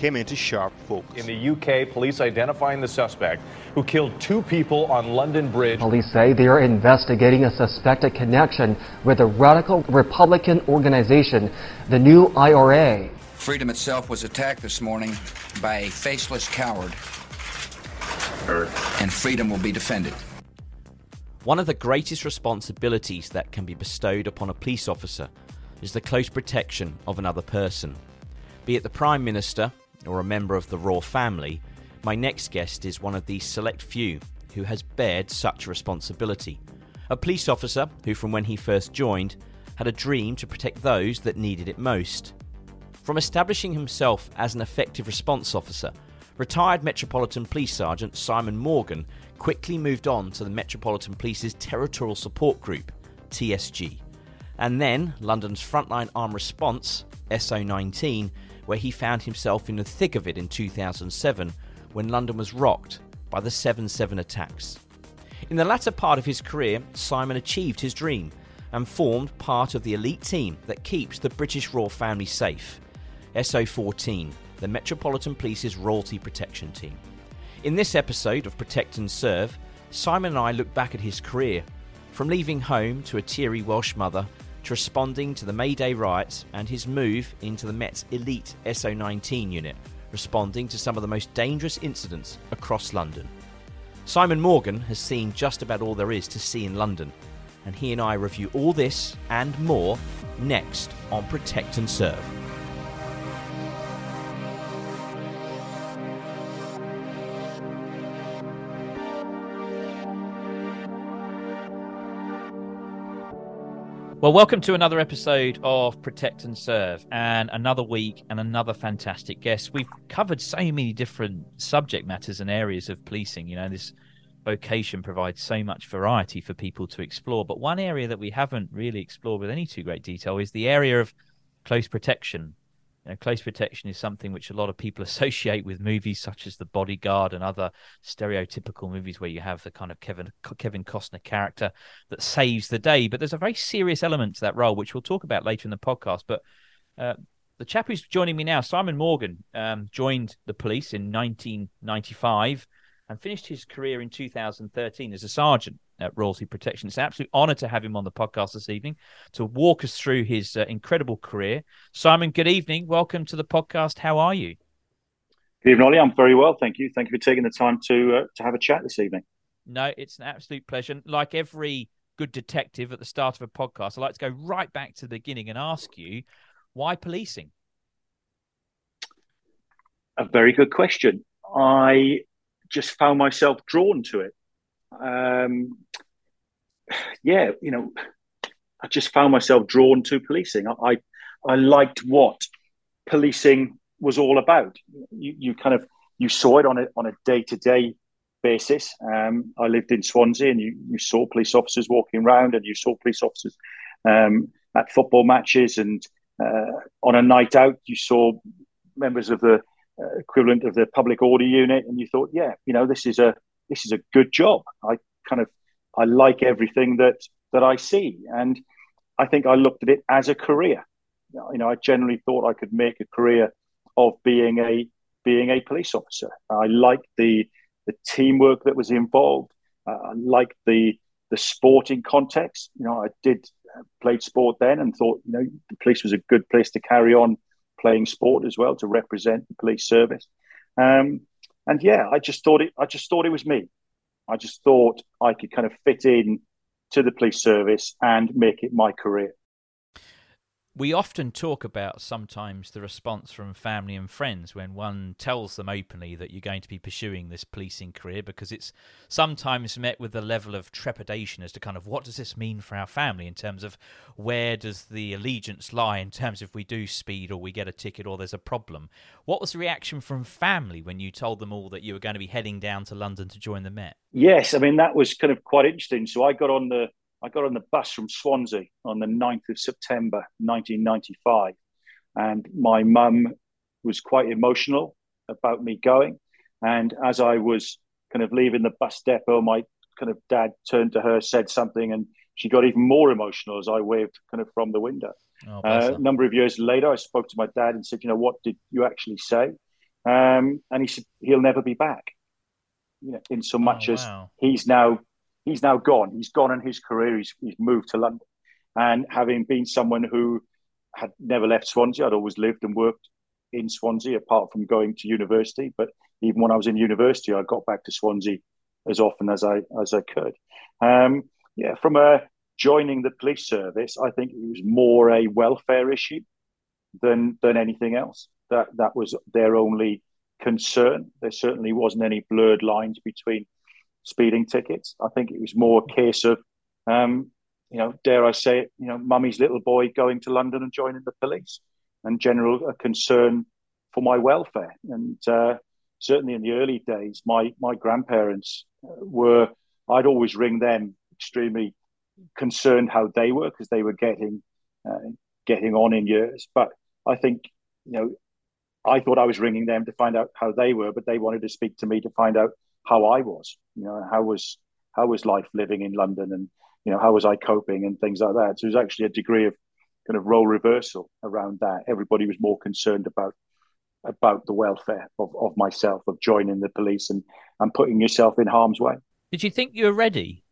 came into sharp focus. In the UK, police identifying the suspect who killed two people on London Bridge. Police say they are investigating a suspected connection with a radical Republican organization, the New IRA. Freedom itself was attacked this morning by a faceless coward. And freedom will be defended. One of the greatest responsibilities that can be bestowed upon a police officer is the close protection of another person. Be it the Prime Minister, or a member of the royal family, my next guest is one of the select few who has bared such responsibility. A police officer who, from when he first joined, had a dream to protect those that needed it most. From establishing himself as an effective response officer, retired Metropolitan Police Sergeant Simon Morgan quickly moved on to the Metropolitan Police's Territorial Support Group, TSG, and then London's Frontline Armed Response, SO19, where he found himself in the thick of it in 2007 when London was rocked by the 7 7 attacks. In the latter part of his career, Simon achieved his dream and formed part of the elite team that keeps the British royal family safe SO14, the Metropolitan Police's royalty protection team. In this episode of Protect and Serve, Simon and I look back at his career, from leaving home to a teary Welsh mother to responding to the May Day riots and his move into the Met's elite SO19 unit, responding to some of the most dangerous incidents across London. Simon Morgan has seen just about all there is to see in London, and he and I review all this and more next on Protect and Serve. Well, welcome to another episode of Protect and Serve, and another week and another fantastic guest. We've covered so many different subject matters and areas of policing. You know, this vocation provides so much variety for people to explore. But one area that we haven't really explored with any too great detail is the area of close protection you know, close protection is something which a lot of people associate with movies such as The Bodyguard and other stereotypical movies where you have the kind of Kevin Kevin Costner character that saves the day. But there's a very serious element to that role, which we'll talk about later in the podcast. But uh, the chap who's joining me now, Simon Morgan, um, joined the police in 1995 and finished his career in 2013 as a sergeant at Royalty Protection. It's an absolute honour to have him on the podcast this evening to walk us through his uh, incredible career. Simon, good evening. Welcome to the podcast. How are you? Good evening, Ollie. I'm very well, thank you. Thank you for taking the time to uh, to have a chat this evening. No, it's an absolute pleasure. Like every good detective at the start of a podcast, I like to go right back to the beginning and ask you why policing. a very good question. I just found myself drawn to it. Um, yeah, you know, I just found myself drawn to policing. I, I, I liked what policing was all about. You, you kind of you saw it on a on a day to day basis. Um, I lived in Swansea, and you you saw police officers walking around, and you saw police officers um, at football matches, and uh, on a night out, you saw members of the uh, equivalent of the public order unit, and you thought, yeah, you know, this is a this is a good job. I kind of I like everything that that I see, and I think I looked at it as a career. You know, I generally thought I could make a career of being a being a police officer. I liked the the teamwork that was involved. Uh, I liked the the sporting context. You know, I did uh, played sport then and thought, you know, the police was a good place to carry on playing sport as well to represent the police service. Um, and yeah, I just thought it. I just thought it was me. I just thought I could kind of fit in to the police service and make it my career we often talk about sometimes the response from family and friends when one tells them openly that you're going to be pursuing this policing career because it's sometimes met with a level of trepidation as to kind of what does this mean for our family in terms of where does the allegiance lie in terms of if we do speed or we get a ticket or there's a problem. What was the reaction from family when you told them all that you were going to be heading down to London to join the Met? Yes, I mean that was kind of quite interesting. So I got on the I got on the bus from Swansea on the 9th of September 1995. And my mum was quite emotional about me going. And as I was kind of leaving the bus depot, my kind of dad turned to her, said something, and she got even more emotional as I waved kind of from the window. Oh, uh, a number of years later, I spoke to my dad and said, "You know, what did you actually say?" Um, and he said, "He'll never be back." You know, in so much oh, wow. as he's now he's now gone. He's gone in his career. He's, he's moved to London. And having been someone who had never left Swansea, I'd always lived and worked in Swansea apart from going to university. But even when I was in university, I got back to Swansea as often as I as I could. Um, yeah, from a joining the police service, I think it was more a welfare issue than than anything else. That that was their only concern. There certainly wasn't any blurred lines between speeding tickets. I think it was more a case of, um, you know, dare I say it, you know, mummy's little boy going to London and joining the police, and general a concern for my welfare. And uh, certainly in the early days, my my grandparents were. I'd always ring them extremely concerned how they were because they were getting uh, getting on in years. But I think you know, I thought I was ringing them to find out how they were, but they wanted to speak to me to find out how I was. You know, how was how was life living in London, and you know, how was I coping and things like that. So it was actually a degree of kind of role reversal around that. Everybody was more concerned about about the welfare of, of myself, of joining the police and and putting yourself in harm's way. Did you think you were ready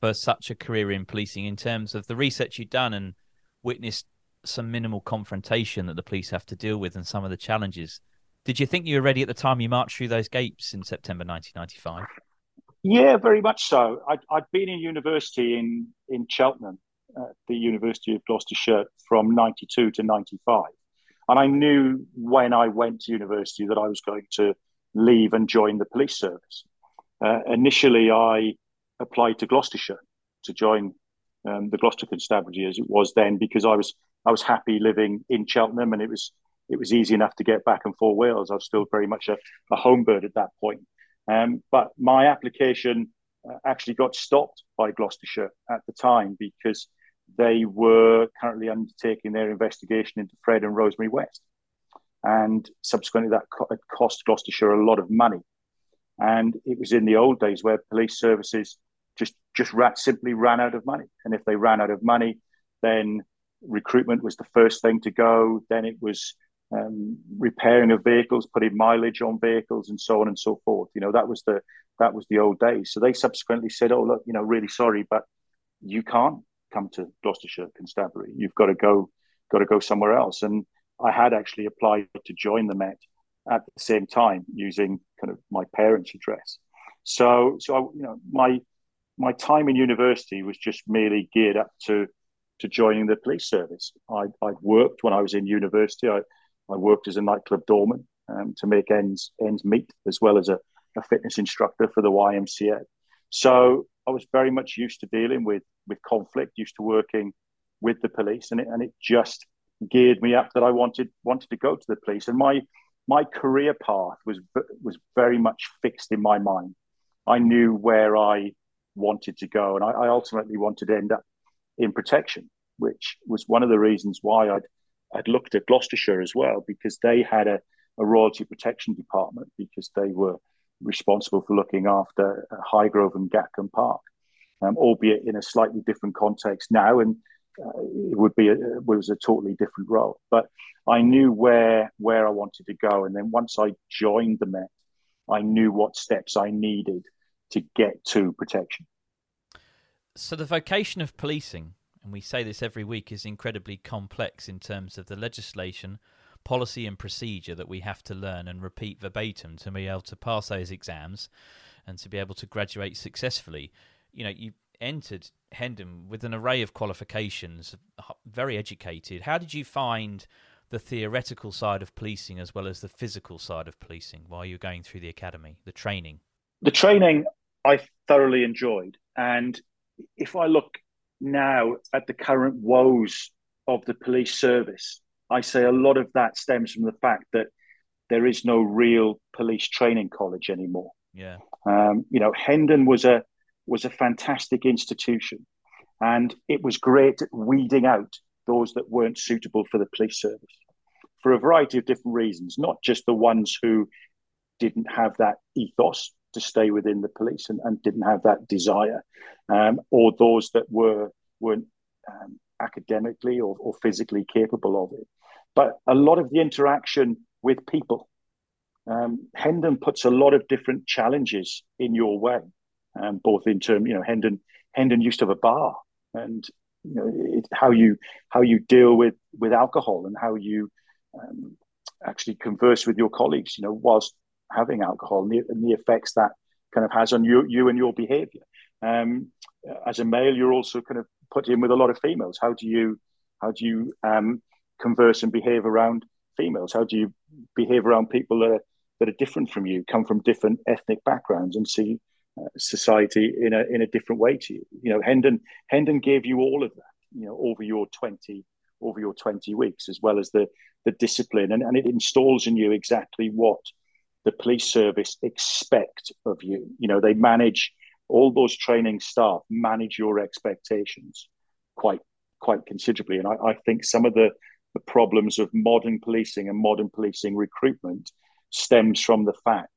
for such a career in policing in terms of the research you'd done and witnessed some minimal confrontation that the police have to deal with and some of the challenges did you think you were ready at the time you marched through those gates in September 1995? Yeah, very much so. I'd, I'd been in university in, in Cheltenham, at the University of Gloucestershire, from 92 to 95. And I knew when I went to university that I was going to leave and join the police service. Uh, initially, I applied to Gloucestershire to join um, the Gloucester Constabulary as it was then because I was I was happy living in Cheltenham and it was it was easy enough to get back and forth Wales. I was still very much a, a home bird at that point. Um, but my application uh, actually got stopped by Gloucestershire at the time because they were currently undertaking their investigation into Fred and Rosemary West. And subsequently, that co- cost Gloucestershire a lot of money. And it was in the old days where police services just just ran, simply ran out of money. And if they ran out of money, then recruitment was the first thing to go. Then it was um, repairing of vehicles, putting mileage on vehicles, and so on and so forth. You know, that was the that was the old days. So they subsequently said, "Oh, look, you know, really sorry, but you can't come to Gloucestershire Constabulary. You've got to go, got to go somewhere else." And I had actually applied to join the Met at the same time using kind of my parents' address. So, so I, you know, my my time in university was just merely geared up to to joining the police service. I I worked when I was in university. I I worked as a nightclub doorman. Um, to make ends ends meet, as well as a, a fitness instructor for the YMCA. So I was very much used to dealing with with conflict, used to working with the police, and it and it just geared me up that I wanted wanted to go to the police. And my my career path was was very much fixed in my mind. I knew where I wanted to go, and I, I ultimately wanted to end up in protection, which was one of the reasons why I'd I'd looked at Gloucestershire as well because they had a, a royalty protection department because they were responsible for looking after Highgrove and Gatcombe Park, um, albeit in a slightly different context now, and uh, it would be a, it was a totally different role. But I knew where where I wanted to go, and then once I joined the Met, I knew what steps I needed to get to protection. So the vocation of policing, and we say this every week, is incredibly complex in terms of the legislation, policy, and procedure that we have to learn and repeat verbatim to be able to pass those exams and to be able to graduate successfully. You know, you entered Hendon with an array of qualifications, very educated. How did you find the theoretical side of policing as well as the physical side of policing while you were going through the academy, the training? The training I thoroughly enjoyed. And if I look now at the current woes of the police service, I say a lot of that stems from the fact that there is no real police training college anymore. Yeah. Um, you know, Hendon was a was a fantastic institution, and it was great at weeding out those that weren't suitable for the police service for a variety of different reasons, not just the ones who didn't have that ethos to stay within the police and, and didn't have that desire, um, or those that were weren't um, academically or, or physically capable of it. But a lot of the interaction with people, um, Hendon puts a lot of different challenges in your way, um, both in terms, you know, Hendon Hendon used to have a bar, and you know it, how you how you deal with with alcohol and how you um, actually converse with your colleagues, you know, whilst having alcohol and the, and the effects that kind of has on you you and your behaviour. Um, as a male, you're also kind of put in with a lot of females. How do you how do you um, converse and behave around females? How do you behave around people that are that are different from you, come from different ethnic backgrounds, and see uh, society in a in a different way to you? You know, Hendon Hendon gave you all of that. You know, over your twenty over your twenty weeks, as well as the the discipline, and, and it installs in you exactly what the police service expect of you. You know, they manage all those training staff manage your expectations quite quite considerably. And I, I think some of the, the problems of modern policing and modern policing recruitment stems from the fact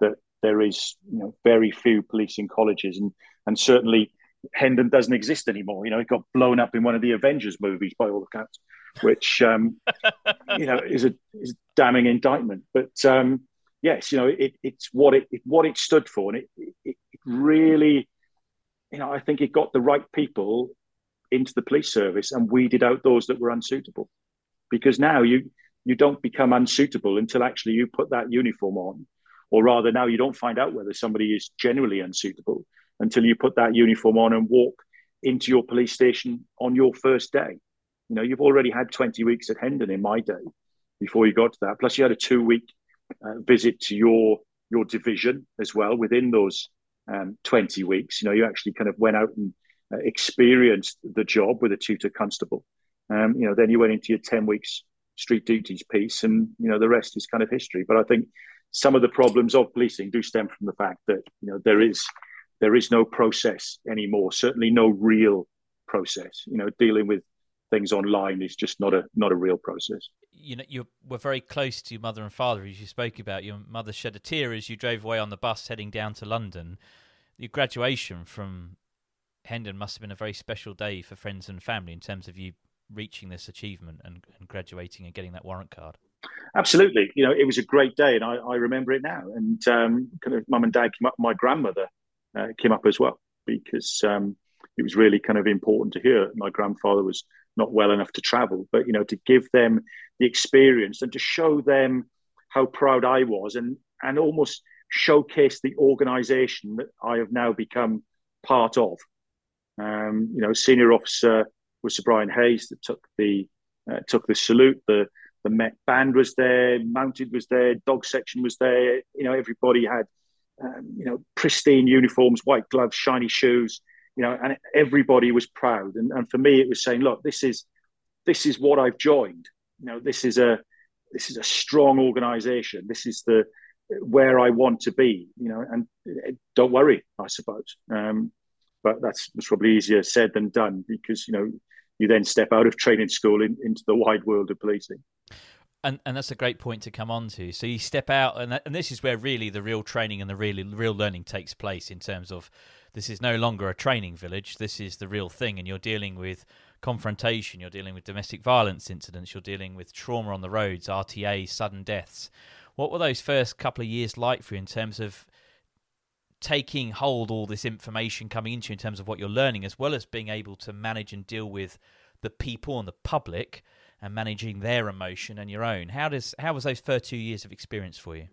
that there is you know very few policing colleges and and certainly Hendon doesn't exist anymore. You know, it got blown up in one of the Avengers movies by all accounts, which um, you know is a is a damning indictment. But um, yes, you know, it, it's what it, what it stood for, and it, it, really, you know, I think it got the right people into the police service and weeded out those that were unsuitable. Because now you you don't become unsuitable until actually you put that uniform on, or rather, now you don't find out whether somebody is generally unsuitable until you put that uniform on and walk into your police station on your first day. You know, you've already had 20 weeks at Hendon in my day before you got to that. Plus, you had a two week uh, visit to your your division as well within those um, 20 weeks. You know, you actually kind of went out and uh, experienced the job with a tutor constable. Um, you know, then you went into your 10 weeks street duties piece, and you know the rest is kind of history. But I think some of the problems of policing do stem from the fact that you know there is there is no process anymore. Certainly, no real process. You know, dealing with things online is just not a not a real process. You know you were very close to your mother and father as you spoke about. Your mother shed a tear as you drove away on the bus heading down to london. Your graduation from hendon must have been a very special day for friends and family in terms of you reaching this achievement and, and graduating and getting that warrant card. Absolutely. You know it was a great day and i, I remember it now. And um, kind of mum and dad came up my grandmother uh, came up as well because um, it was really kind of important to hear. My grandfather was not well enough to travel, but you know, to give them the experience and to show them how proud I was and and almost showcase the organization that I have now become part of. Um, you know, senior officer was Sir Brian Hayes that took the uh, took the salute. The the Met band was there, Mounted was there, dog section was there. You know, everybody had, um, you know, pristine uniforms, white gloves, shiny shoes. You know, and everybody was proud. And, and for me, it was saying, look, this is this is what I've joined. You know, this is a this is a strong organisation. This is the where I want to be. You know, and uh, don't worry, I suppose. Um, but that's, that's probably easier said than done because you know you then step out of training school in, into the wide world of policing. And and that's a great point to come on to. So you step out, and and this is where really the real training and the really real learning takes place in terms of this is no longer a training village. This is the real thing, and you're dealing with confrontation. You're dealing with domestic violence incidents. You're dealing with trauma on the roads, RTA, sudden deaths. What were those first couple of years like for you in terms of taking hold all this information coming into you in terms of what you're learning, as well as being able to manage and deal with the people and the public and managing their emotion and your own. How does how was those first two years of experience for you?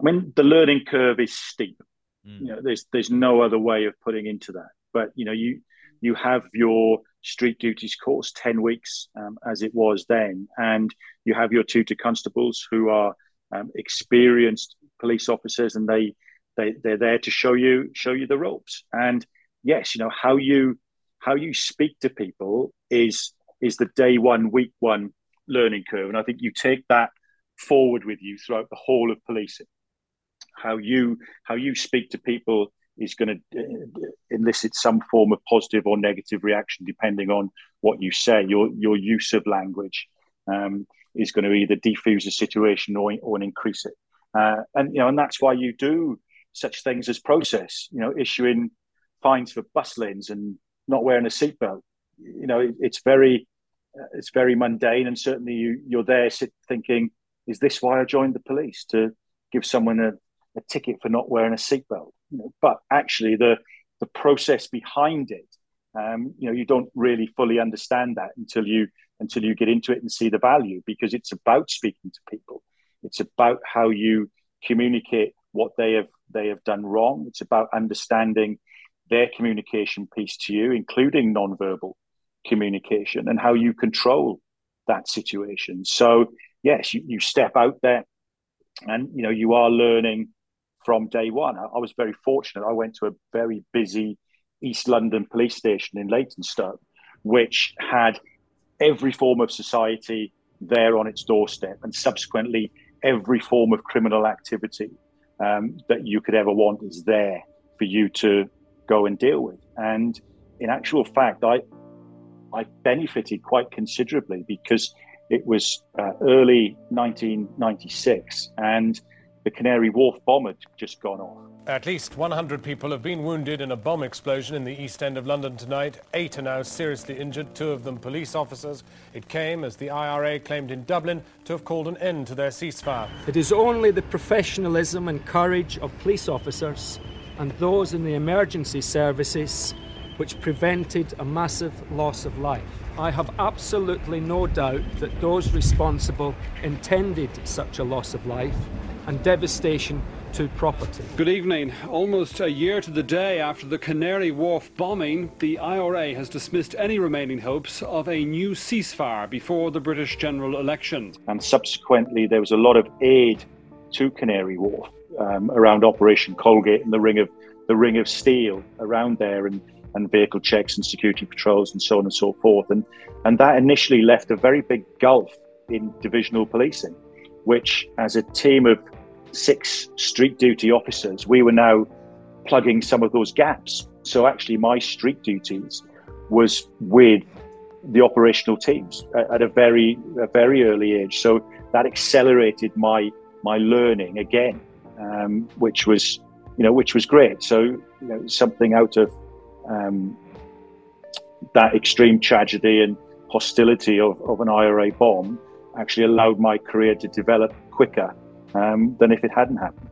I mean, the learning curve is steep. Mm. You know, there's there's no other way of putting into that. But you know, you you have your street duties course, ten weeks um, as it was then, and you have your tutor constables who are um, experienced police officers, and they they they're there to show you show you the ropes. And yes, you know how you how you speak to people is is the day one, week one learning curve. And I think you take that forward with you throughout the whole of policing. How you how you speak to people is going to uh, elicit some form of positive or negative reaction depending on what you say. Your your use of language um, is going to either defuse a situation or or increase it. Uh, and you know, and that's why you do such things as process, you know, issuing fines for bus lanes and not wearing a seatbelt. You know, it, it's very, uh, it's very mundane, and certainly you you're there sit, thinking, is this why I joined the police to give someone a, a ticket for not wearing a seatbelt? You know, but actually the the process behind it, um, you know, you don't really fully understand that until you until you get into it and see the value because it's about speaking to people. It's about how you communicate what they have they have done wrong. It's about understanding their communication piece to you, including nonverbal communication and how you control that situation. So yes, you, you step out there and you know you are learning from day one. I, I was very fortunate. I went to a very busy East London police station in Leytonstone, which had every form of society there on its doorstep and subsequently every form of criminal activity um, that you could ever want is there for you to go and deal with. And in actual fact, I I benefited quite considerably because it was uh, early 1996 and the Canary Wharf bomb had just gone off. At least 100 people have been wounded in a bomb explosion in the East End of London tonight. Eight are now seriously injured, two of them police officers. It came as the IRA claimed in Dublin to have called an end to their ceasefire. It is only the professionalism and courage of police officers and those in the emergency services which prevented a massive loss of life. I have absolutely no doubt that those responsible intended such a loss of life and devastation to property. Good evening. Almost a year to the day after the Canary Wharf bombing, the IRA has dismissed any remaining hopes of a new ceasefire before the British general election. And subsequently, there was a lot of aid to Canary Wharf um, around Operation Colgate and the Ring of the Ring of Steel around there, and and vehicle checks and security patrols and so on and so forth. And and that initially left a very big gulf in divisional policing, which as a team of six street duty officers, we were now plugging some of those gaps. So actually, my street duties was with the operational teams at a very a very early age. So that accelerated my my learning again, um, which was you know which was great. So you know something out of um, that extreme tragedy and hostility of, of an IRA bomb actually allowed my career to develop quicker um, than if it hadn't happened.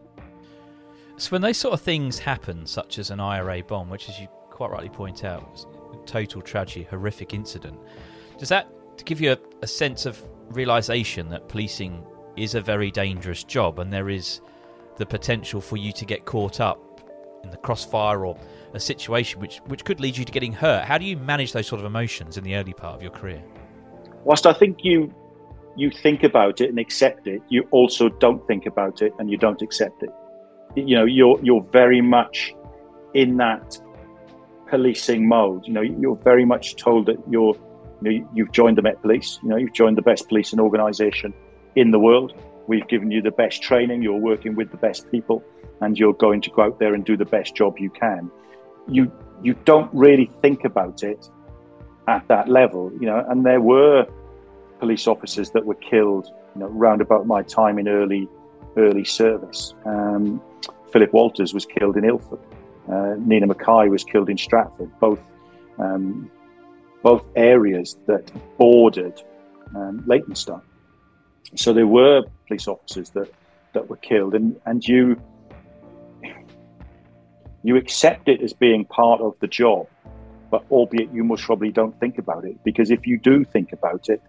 So when those sort of things happen, such as an IRA bomb, which, as you quite rightly point out, was a total tragedy, horrific incident, does that give you a, a sense of realization that policing is a very dangerous job and there is the potential for you to get caught up in the crossfire or a situation which, which could lead you to getting hurt? How do you manage those sort of emotions in the early part of your career? Whilst I think you you think about it and accept it. You also don't think about it and you don't accept it. You know, you're you're very much in that policing mode. You know, you're very much told that you're you you've joined the Met Police. You know, you've joined the best policing organisation in the world. We've given you the best training. You're working with the best people, and you're going to go out there and do the best job you can. You you don't really think about it at that level, you know. And there were police officers that were killed, you know, round about my time in early early service. Um, Philip Walters was killed in Ilford. Uh, Nina Mackay was killed in Stratford. Both um, both areas that bordered um, Leytonstone. So there were police officers that, that were killed, and, and you you accept it as being part of the job, but albeit you most probably don't think about it because if you do think about it,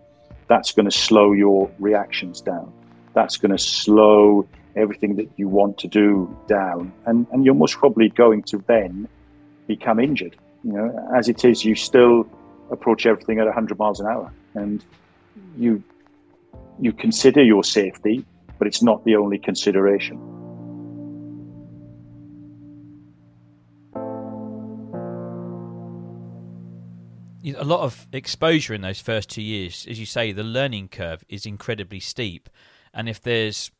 that's going to slow your reactions down. That's going to slow everything that you want to do down, and and you're most probably going to then become injured. You know, as it is, you still approach everything at 100 miles an hour, and you you consider your safety, but it's not the only consideration. A lot of exposure in those first two years. As you say, the learning curve is incredibly steep. And if there's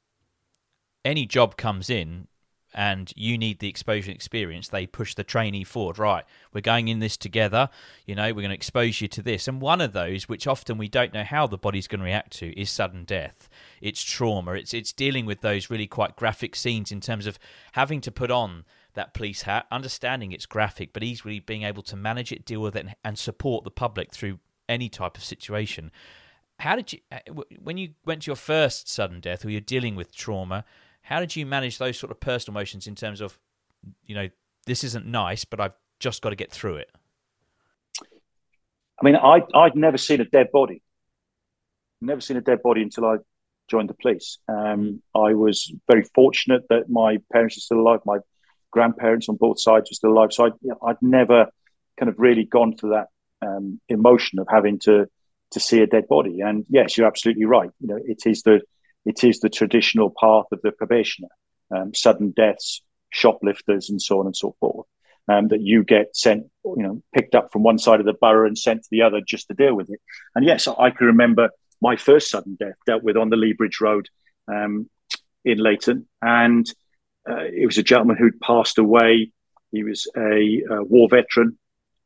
any job comes in and you need the exposure and experience, they push the trainee forward. Right, we're going in this together. You know, we're going to expose you to this. And one of those, which often we don't know how the body's going to react to, is sudden death. It's trauma. It's it's dealing with those really quite graphic scenes in terms of having to put on that police hat, understanding it's graphic, but easily being able to manage it, deal with it, and support the public through any type of situation. How did you, uh, when you went to your first sudden death, or you're dealing with trauma, how did you manage those sort of personal emotions in terms of, you know, this isn't nice, but I've just got to get through it? I mean, I, I'd never seen a dead body. Never seen a dead body until I joined the police. Um, I was very fortunate that my parents are still alive. My grandparents on both sides were still alive. So I, you know, I'd never kind of really gone through that um, emotion of having to to see a dead body. And yes, you're absolutely right. You know, it is the it is the traditional path of the probationer: um, sudden deaths, shoplifters, and so on and so forth. Um, that you get sent, you know, picked up from one side of the borough and sent to the other just to deal with it. And yes, I can remember my first sudden death dealt with on the Lea Bridge Road um, in Leyton, and uh, it was a gentleman who'd passed away. He was a, a war veteran.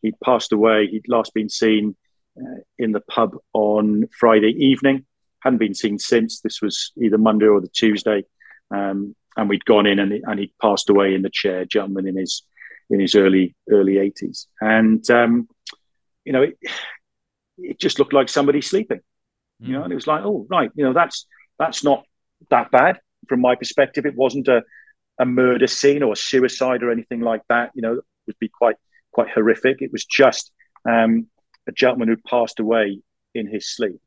He'd passed away. He'd last been seen uh, in the pub on Friday evening. Hadn't been seen since. This was either Monday or the Tuesday, um, and we'd gone in and, and he'd passed away in the chair. Gentleman in his in his early early eighties, and um, you know, it, it just looked like somebody sleeping. Mm. You know, and it was like, oh right, you know, that's that's not that bad from my perspective. It wasn't a a murder scene or a suicide or anything like that. You know, would be quite quite horrific. It was just um, a gentleman who passed away in his sleep,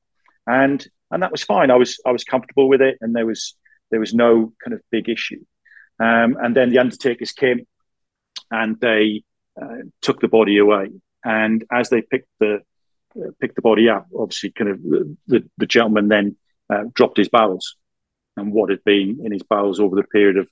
and and that was fine. I was I was comfortable with it, and there was there was no kind of big issue. Um, and then the undertakers came, and they uh, took the body away. And as they picked the uh, picked the body up, obviously, kind of the, the gentleman then uh, dropped his bowels and what had been in his bowels over the period of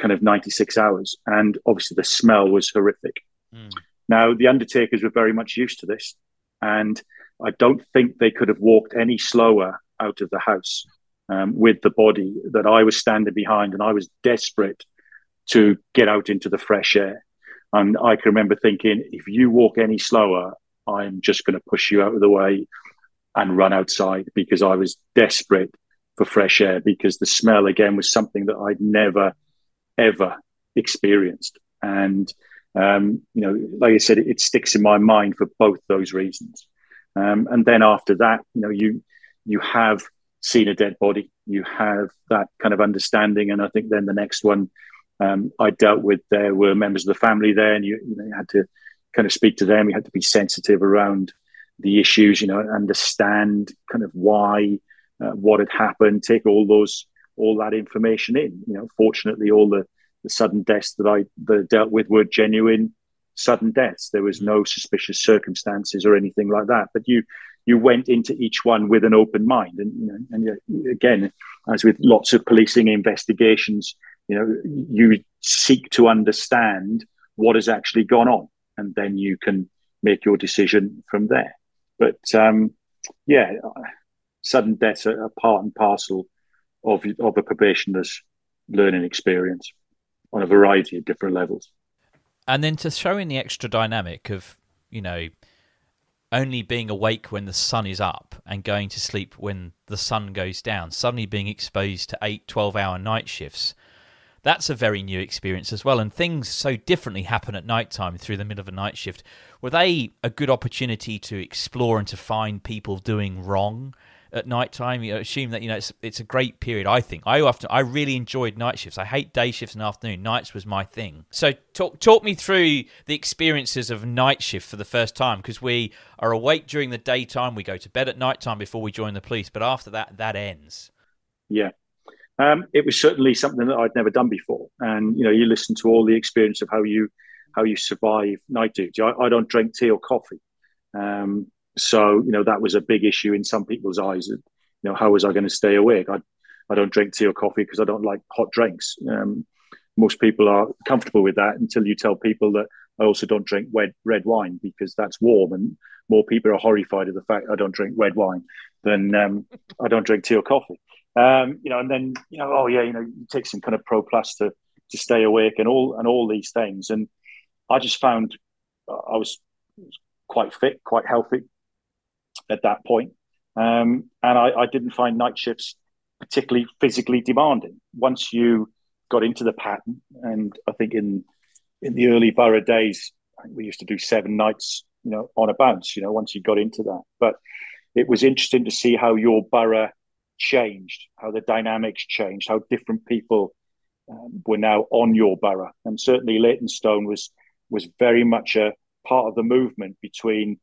kind of 96 hours. And obviously, the smell was horrific. Mm. Now, the undertakers were very much used to this. And I don't think they could have walked any slower out of the house um, with the body that I was standing behind. And I was desperate to get out into the fresh air. And I can remember thinking, if you walk any slower, I'm just going to push you out of the way and run outside because I was desperate for fresh air because the smell again was something that I'd never ever experienced. And, um, you know, like I said, it, it, sticks in my mind for both those reasons. Um, and then after that, you know, you, you have seen a dead body, you have that kind of understanding. And I think then the next one um, I dealt with, there were members of the family there, and you, you, know, you had to kind of speak to them. You had to be sensitive around the issues, you know, understand kind of why, uh, what had happened, take all those all that information in. You know, fortunately, all the, the sudden deaths that I that dealt with were genuine sudden deaths. There was no suspicious circumstances or anything like that. But you you went into each one with an open mind. And, you know, and again, as with lots of policing investigations, you know, you seek to understand what has actually gone on, and then you can make your decision from there. But um, yeah, sudden deaths are, part and parcel of of a probationer's learning experience on a variety of different levels. And then to show in the extra dynamic of you know only being awake when the sun is up and going to sleep when the sun goes down, suddenly being exposed to eight, 12 hour night shifts. That's a very new experience as well. And things so differently happen at night time through the middle of a night shift. Were they a good opportunity to explore and to find people doing wrong at night time. You assume that you know it's it's a great period. I think I often I really enjoyed night shifts. I hate day shifts and afternoon. Nights was my thing. So talk talk me through the experiences of night shift for the first time because we are awake during the daytime. We go to bed at night time before we join the police, but after that, that ends. Yeah. Um, it was certainly something that I'd never done before, and you know, you listen to all the experience of how you how you survive night duty. I, I don't drink tea or coffee, um, so, you know, that was a big issue in some people's eyes. You know, how was I going to stay awake? I, I don't drink tea or coffee because I don't like hot drinks. Um, most people are comfortable with that until you tell people that I also don't drink red, red wine because that's warm. And more people are horrified at the fact I don't drink red wine than um, I don't drink tea or coffee. Um, you know, and then, you know, oh yeah, you know, you take some kind of pro plus to, to stay awake and all, and all these things. And I just found I was quite fit, quite healthy, at that point. Um, and I, I, didn't find night shifts particularly physically demanding. Once you got into the pattern, and I think in in the early borough days, we used to do seven nights, you know, on a bounce. You know, once you got into that, but it was interesting to see how your borough changed, how the dynamics changed, how different people um, were now on your borough, and certainly Leytonstone was was very much a part of the movement between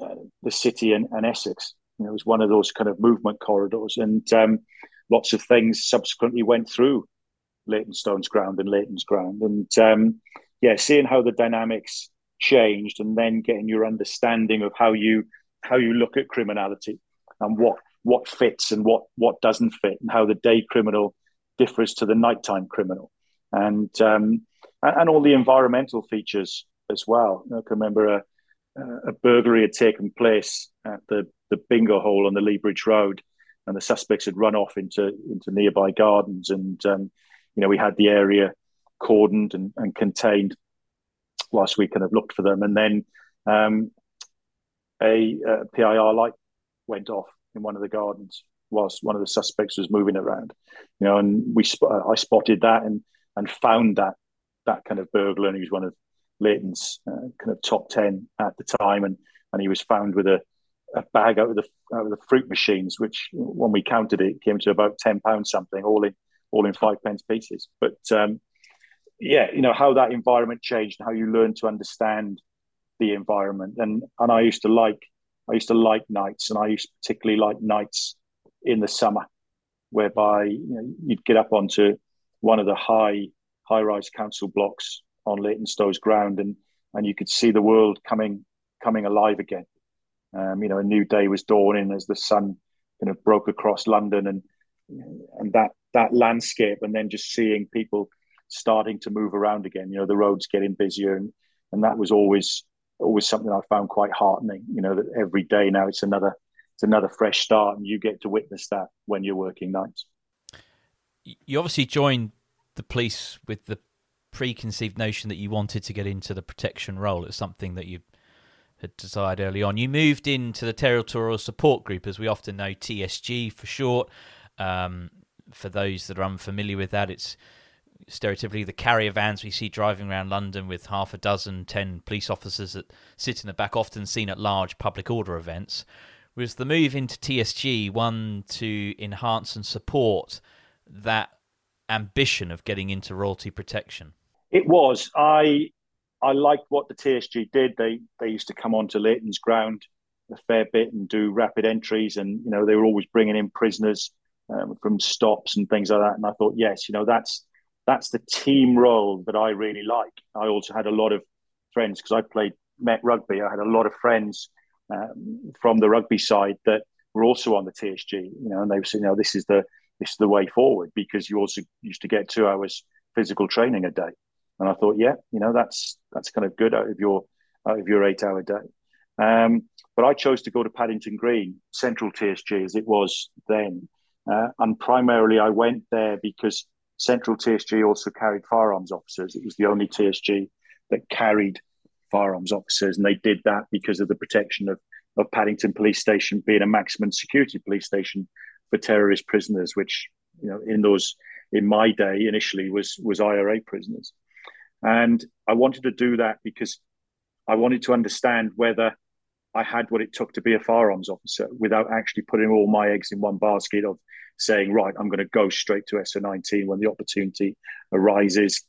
uh, the city and, and, Essex. You know, it was one of those kind of movement corridors, and um, lots of things subsequently went through Leytonstone's ground and Leyton's ground, and um, yeah, seeing how the dynamics changed, and then getting your understanding of how you how you look at criminality and what what fits and what what doesn't fit, and how the day criminal differs to the nighttime criminal, and um, and, and all the environmental features as well. I can remember a uh, a burglary had taken place at the, the bingo hole on the Lea Bridge Road, and the suspects had run off into into nearby gardens. And um, you know, we had the area cordoned and, and, contained whilst we kind of looked for them. And then um, a, a, PIR light went off in one of the gardens whilst one of the suspects was moving around. You know, and we sp- I spotted that and and found that that kind of burglar, and he was one of Leyton's uh, kind of top ten at the time, and and he was found with a, a bag out of the out of the fruit machines, which when we counted it, came to about ten pounds something, all in all in five pence pieces. But um, yeah, you know how that environment changed how you learn to understand the environment. And and I used to like I used to like nights, and I used to particularly like nights in the summer, whereby you know, you'd get up onto one of the high high rise council blocks on Leytonstone's ground, and and you could see the world coming coming alive again. Um, you know, a new day was dawning as the sun kind of broke across London, and and that that landscape, and then just seeing people starting to move around again. You know, the roads getting busier, and and that was always always something I found quite heartening. You know, that every day now it's another it's another fresh start, and you get to witness that when you're working nights. You obviously joined the police with the preconceived notion that you wanted to get into the protection role. It's something that you had decided early on. You moved into the Territorial Support Group, as we often know, TSG for short. Um, for those that are unfamiliar with that, it's stereotypically the carrier vans we see driving around London with half a dozen, ten police officers that sit in the back, often seen at large public order events. Was the move into TSG one to enhance and support that ambition of getting into royalty protection? It was. I I liked what the TSG did. They they used to come onto Leyton's ground a fair bit and do rapid entries, and you know they were always bringing in prisoners um, from stops and things like that. And I thought, yes, you know that's that's the team role that I really like. I also had a lot of friends because I played Met rugby. I had a lot of friends um, from the rugby side that were also on the TSG, you know, and they were saying, know, this is the this is the way forward because you also used to get two hours physical training a day. And I thought, yeah, you know, that's that's kind of good out of your out of your eight hour day. Um, but I chose to go to Paddington Green, Central TSG as it was then, uh, and primarily I went there because Central TSG also carried firearms officers. It was the only TSG that carried firearms officers, and they did that because of the protection of of Paddington Police Station being a maximum security police station for terrorist prisoners, which you know in those in my day initially was was IRA prisoners, and I wanted to do that because I wanted to understand whether I had what it took to be a firearms officer without actually putting all my eggs in one basket of saying, right, I'm going to go straight to SO19 when the opportunity arises,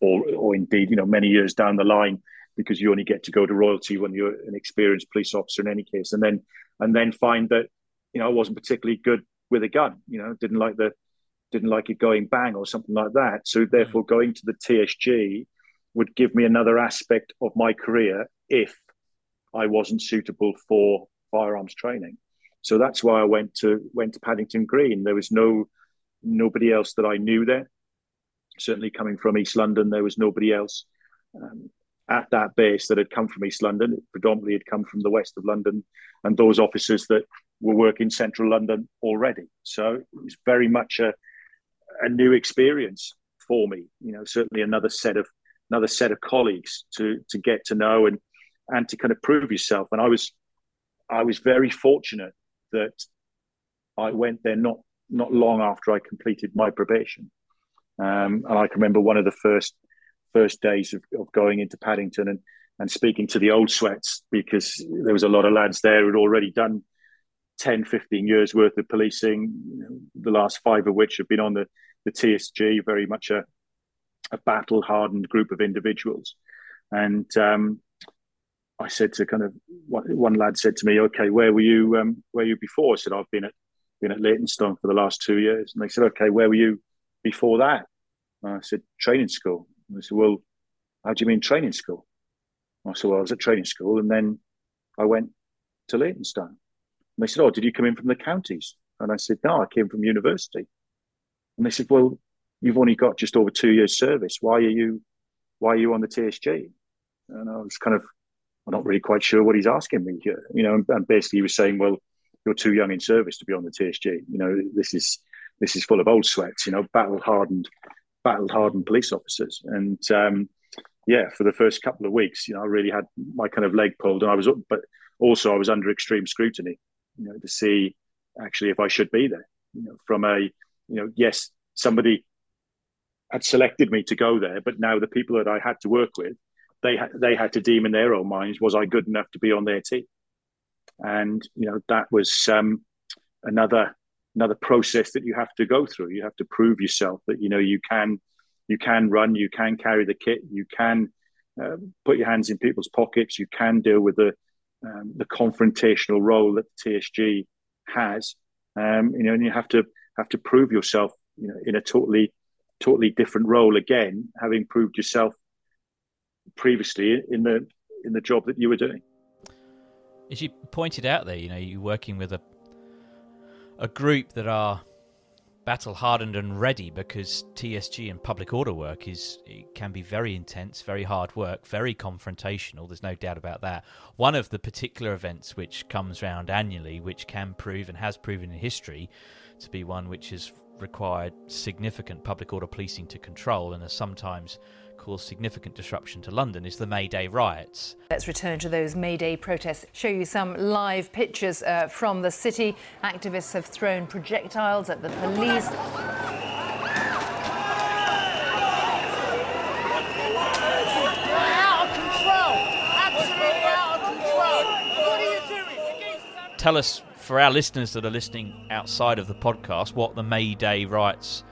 or or indeed, you know, many years down the line, because you only get to go to royalty when you're an experienced police officer in any case, and then and then find that you know I wasn't particularly good with a gun, you know, didn't like the didn't like it going bang or something like that. So therefore, mm. going to the TSG would give me another aspect of my career if I wasn't suitable for firearms training. So that's why I went to went to Paddington Green. There was no nobody else that I knew there. Certainly coming from East London, there was nobody else um, at that base that had come from East London. It predominantly had come from the west of London, and those officers that were working central London already. So it was very much a a new experience for me. You know, certainly another set of another set of colleagues to to get to know and and to kind of prove yourself. And I was I was very fortunate that I went there not not long after I completed my probation. Um, and I can remember one of the first first days of, of going into Paddington and and speaking to the old sweats because there was a lot of lads there who'd already done 10, 15 years worth of policing, the last five of which have been on the, the TSG, very much a, a battle hardened group of individuals. And um, I said to kind of one, lad said to me, "Okay, where were you? Um, where were you before?" I said, "I've been at been at Leytonstone for the last two years." And they said, "Okay, where were you before that?" And I said, "Training school." And they said, "Well, how do you mean training school?" I said, "Well, I was at training school, and then I went to Leytonstone." And they said, "Oh, did you come in from the counties?" And I said, "No, I came from university." And they said, "Well, you've only got just over two years service. Why are you, why are you on the TSG?" And I was kind of I'm not really quite sure what he's asking me here. You know, and basically he was saying, well, you're too young in service to be on the TSG. You know, this is this is full of old sweats. You know, battle hardened, battle hardened police officers. And um, yeah, for the first couple of weeks, you know, I really had my kind of leg pulled, and I was, but also I was under extreme scrutiny. You know, to see actually if I should be there. You know, from a, you know, yes, somebody had selected me to go there, but now the people that I had to work with they they had to deem in their own minds was I good enough to be on their team, and you know that was um, another another process that you have to go through. You have to prove yourself that you know you can you can run, you can carry the kit, you can uh, put your hands in people's pockets, you can deal with the um, the confrontational role that the TSG has. Um, you know, and you have to have to prove yourself, you know, in a totally totally different role again, having proved yourself previously in the in the job that you were doing. As you pointed out there, you know, you're working with a a group that are battle hardened and ready because TSG and public order work is can be very intense, very hard work, very confrontational. There's no doubt about that. One of the particular events which comes round annually, which can prove and has proven in history to be one which has required significant public order policing to control and has sometimes caused significant disruption to London is the May Day riots. Let's return to those May Day protests. Show you some live pictures uh, from the city. Activists have thrown projectiles at the police. Tell us, for our listeners that are listening outside of the podcast, what the May Day riots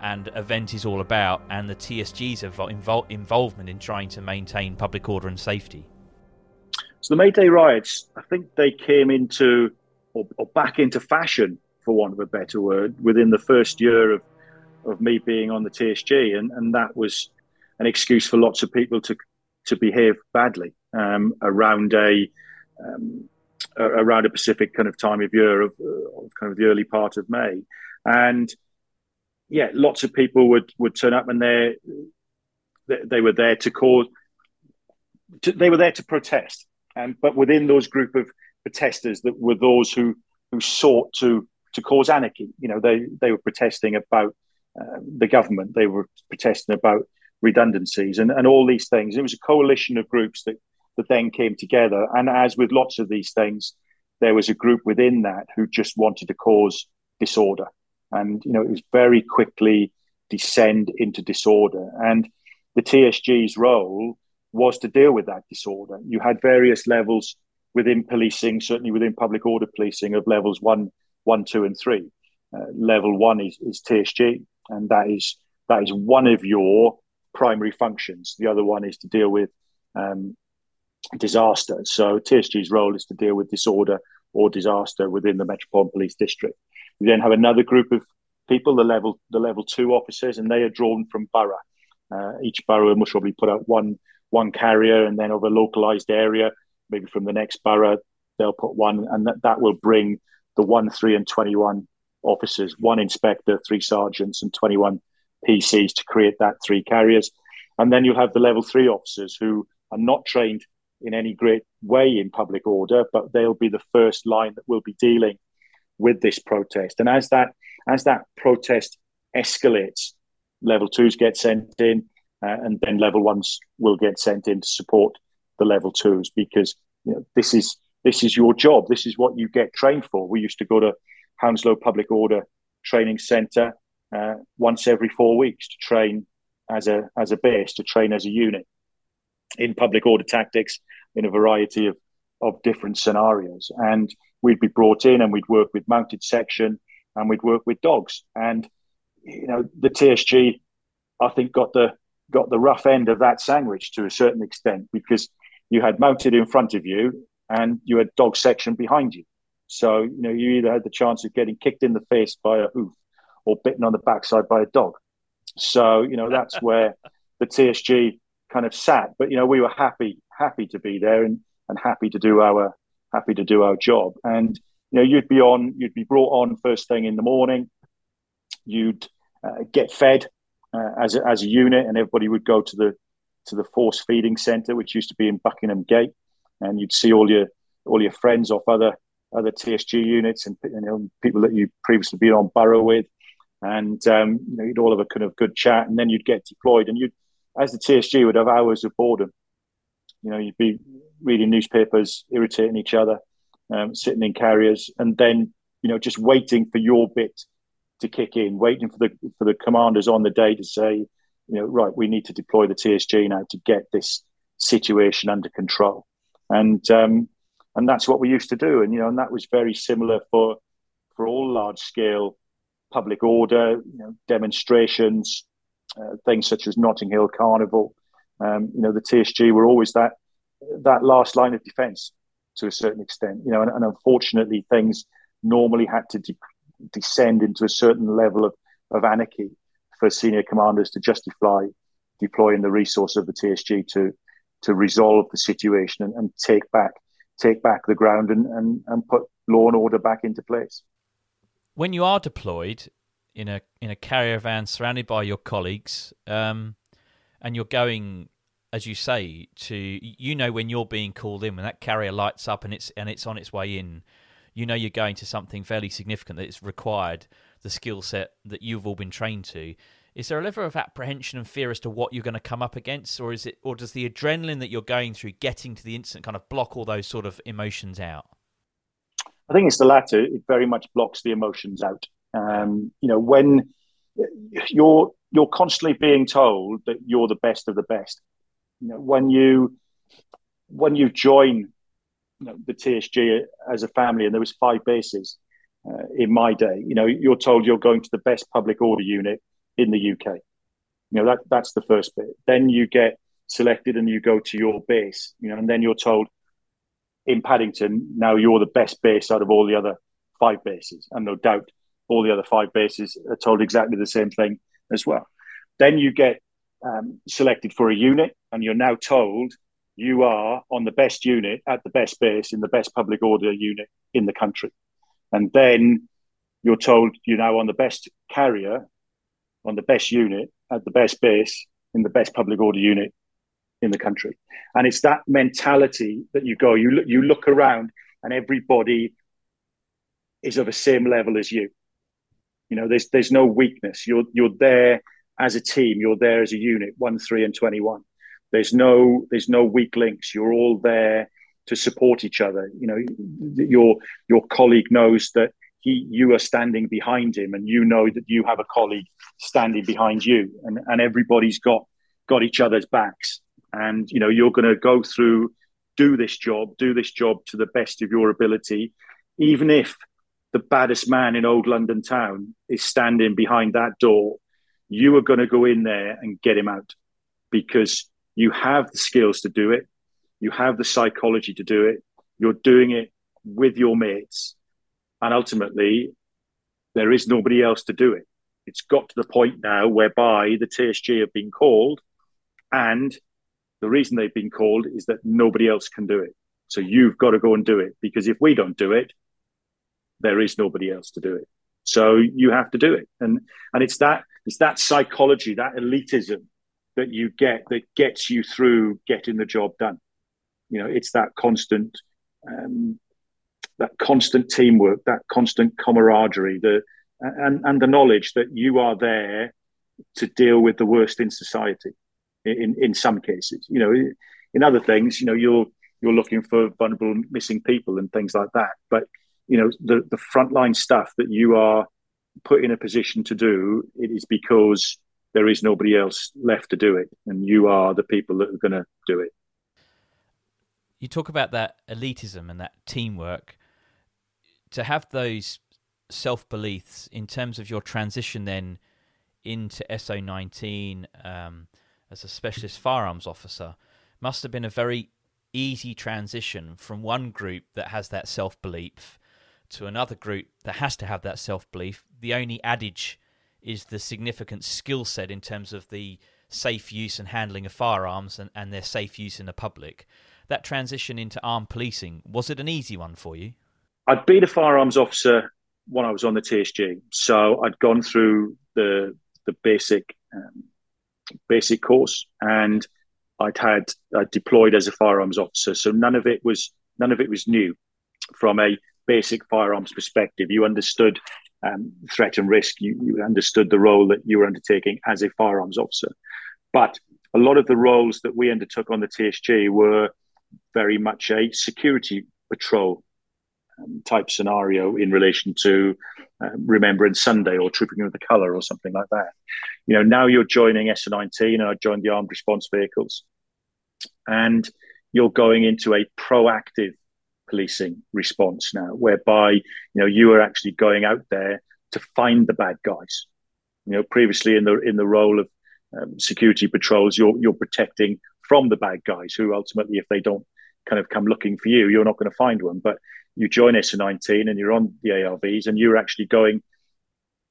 and event is all about, and the TSG's invol- involvement in trying to maintain public order and safety. So the May Day riots, I think they came into or, or, back into fashion, for want of a better word, within the first year of of me being on the TSG, and and that was an excuse for lots of people to to behave badly um, around a um, around a specific kind of time of year of, of kind of the early part of May, and yeah, lots of people would would turn up and they they were there to cause to, they were there to protest, and but within those group of protesters that were those who who sought to to cause anarchy. You know, they they were protesting about uh, the government, they were protesting about redundancies and, and all these things. It was a coalition of groups that that then came together, and as with lots of these things, there was a group within that who just wanted to cause disorder, and you know it was very quickly descend into disorder and the TSG's role was to deal with that disorder. You had various levels within policing, certainly within public order policing, of levels one, one, two, and three. Uh, level one is, is TSG, and that is that is one of your primary functions. The other one is to deal with um, disaster. So TSG's role is to deal with disorder or disaster within the Metropolitan Police District. You then have another group of people, the level the level two officers, and they are drawn from borough. Uh, each borough must probably put out one one carrier, and then of a localized area, maybe from the next borough, they'll put one, and that, that will bring the one, three, and twenty-one officers, one inspector, three sergeants, and twenty-one PCs to create that three carriers. And then you'll have the level three officers who are not trained in any great way in public order, but they'll be the first line that will be dealing with this protest. And as that as that protest escalates, level twos get sent in, uh, and then level ones will get sent in to support the level twos because you know, this is this is your job. This is what you get trained for. We used to go to Hounslow Public Order Training Centre uh, once every four weeks to train as a as a base, to train as a unit in public order tactics in a variety of of different scenarios. And we'd be brought in and we'd work with mounted section and we'd work with dogs. And you know, the TSG, I think, got the got the rough end of that sandwich to a certain extent because you had mounted in front of you and you had dog section behind you. So you know, you either had the chance of getting kicked in the face by a hoof or bitten on the backside by a dog. So you know, that's where the TSG kind of sat. But you know, we were happy happy to be there and and happy to do our happy to do our job. And you know, you'd be on, you'd be brought on first thing in the morning. You'd uh, get fed uh, as a, as a unit, and everybody would go to the to the force feeding centre, which used to be in Buckingham Gate, and you'd see all your all your friends off other other TSG units and you know, people that you previously been on borough with, and um, you know, you'd all have a kind of good chat, and then you'd get deployed, and you'd as the TSG would have hours of boredom. You know, you'd be reading newspapers, irritating each other, um, sitting in carriers, and then you know just waiting for your bit to kick in, waiting for the for the commanders on the day to say, you know, right, we need to deploy the TSG now to get this situation under control, and um, and that's what we used to do, and you know, and that was very similar for for all large scale public order, you know, demonstrations, uh, things such as Notting Hill Carnival. Um, you know, the TSG were always that that last line of defence to a certain extent. You know, and, and unfortunately, things normally had to de- descend into a certain level of, of anarchy for senior commanders to justify deploying the resource of the TSG to to resolve the situation and, and take back take back the ground and, and, and put law and order back into place. When you are deployed in a in a carrier van surrounded by your colleagues, um, and you're going as you say, to you know when you're being called in, when that carrier lights up and it's and it's on its way in, you know you're going to something fairly significant that it's required the skill set that you've all been trained to. Is there a level of apprehension and fear as to what you're going to come up against, or is it, or does the adrenaline that you're going through, getting to the incident, kind of block all those sort of emotions out? I think it's the latter. It very much blocks the emotions out. Um, you know, when you're you're constantly being told that you're the best of the best, you know, when you when you join you know, the TSG as a family, and there was five bases uh, in my day. You know, you're told you're going to the best public order unit in the UK. You know that that's the first bit. Then you get selected and you go to your base. You know, and then you're told in Paddington now you're the best base out of all the other five bases, and no doubt all the other five bases are told exactly the same thing as well. Then you get um, selected for a unit, and you're now told you are on the best unit at the best base in the best public order unit in the country. And then you're told you're now on the best carrier, on the best unit at the best base in the best public order unit in the country. And it's that mentality that you go, you look, you look around and everybody is of the same level as you. You know, there's there's no weakness. You're you're there as a team. You're there as a unit, one, three, and twenty-one. There's no there's no weak links. You're all there to support each other. You know, your your colleague knows that he you are standing behind him, and you know that you have a colleague standing behind you, and and everybody's got got each other's backs. And you know, you're going to go through, do this job, do this job to the best of your ability, even if the baddest man in old London town is standing behind that door, you are going to go in there and get him out because you have the skills to do it. You have the psychology to do it. You're doing it with your mates. And ultimately, there is nobody else to do it. It's got to the point now whereby the TSG have been called, and the reason they've been called is that nobody else can do it. So you've got to go and do it because if we don't do it, there is nobody else to do it. So you have to do it, and and it's that it's that psychology, that elitism that you get that gets you through getting the job done. You know, it's that constant, um, that constant teamwork, that constant camaraderie, the and and the knowledge that you are there to deal with the worst in society. In in some cases, you know, in other things, you know, you're you're looking for vulnerable missing people and things like that, but you know the the frontline stuff that you are put in a position to do it is because there is nobody else left to do it and you are the people that are going to do it. You talk about that elitism and that teamwork. To have those self beliefs in terms of your transition then into SO19 um, as a specialist firearms officer must have been a very easy transition from one group that has that self belief to another group that has to have that self belief. The only adage is the significant skill set in terms of the safe use and handling of firearms and, and their safe use in the public. That transition into armed policing, was it an easy one for you? I'd been a firearms officer when I was on the TSG. So I'd gone through the the basic um, basic course and I'd had deployed as a firearms officer. So none of it was none of it was new from a basic firearms perspective. You understood um, threat and risk. You, you understood the role that you were undertaking as a firearms officer. But a lot of the roles that we undertook on the TSG were very much a security patrol um, type scenario in relation to uh, Remembrance Sunday or Trooping with the Colour or something like that. You know, now you're joining SO19 and I joined the Armed Response Vehicles. And you're going into a proactive policing response now, whereby you know you are actually going out there to find the bad guys. You know, previously in the in the role of um, security patrols, you're you're protecting from the bad guys who ultimately, if they don't kind of come looking for you, you're not going to find one. But you join SO19 and you're on the ARVs, and you're actually going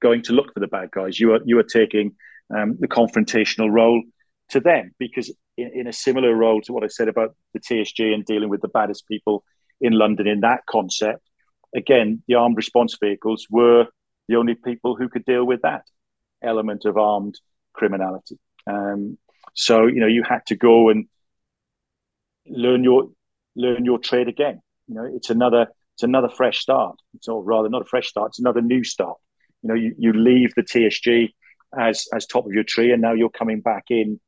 going to look for the bad guys. You are you are taking um, the confrontational role to them because in, in, a similar role to what I said about the TSG and dealing with the baddest people in London in that concept. Again, the armed response vehicles were the only people who could deal with that element of armed criminality. Um, so you know you had to go and learn your learn your trade again. You know, it's another it's another fresh start. It's or rather not a fresh start. It's another new start. You know, you, you leave the TSG as as top of your tree, and now you're coming back in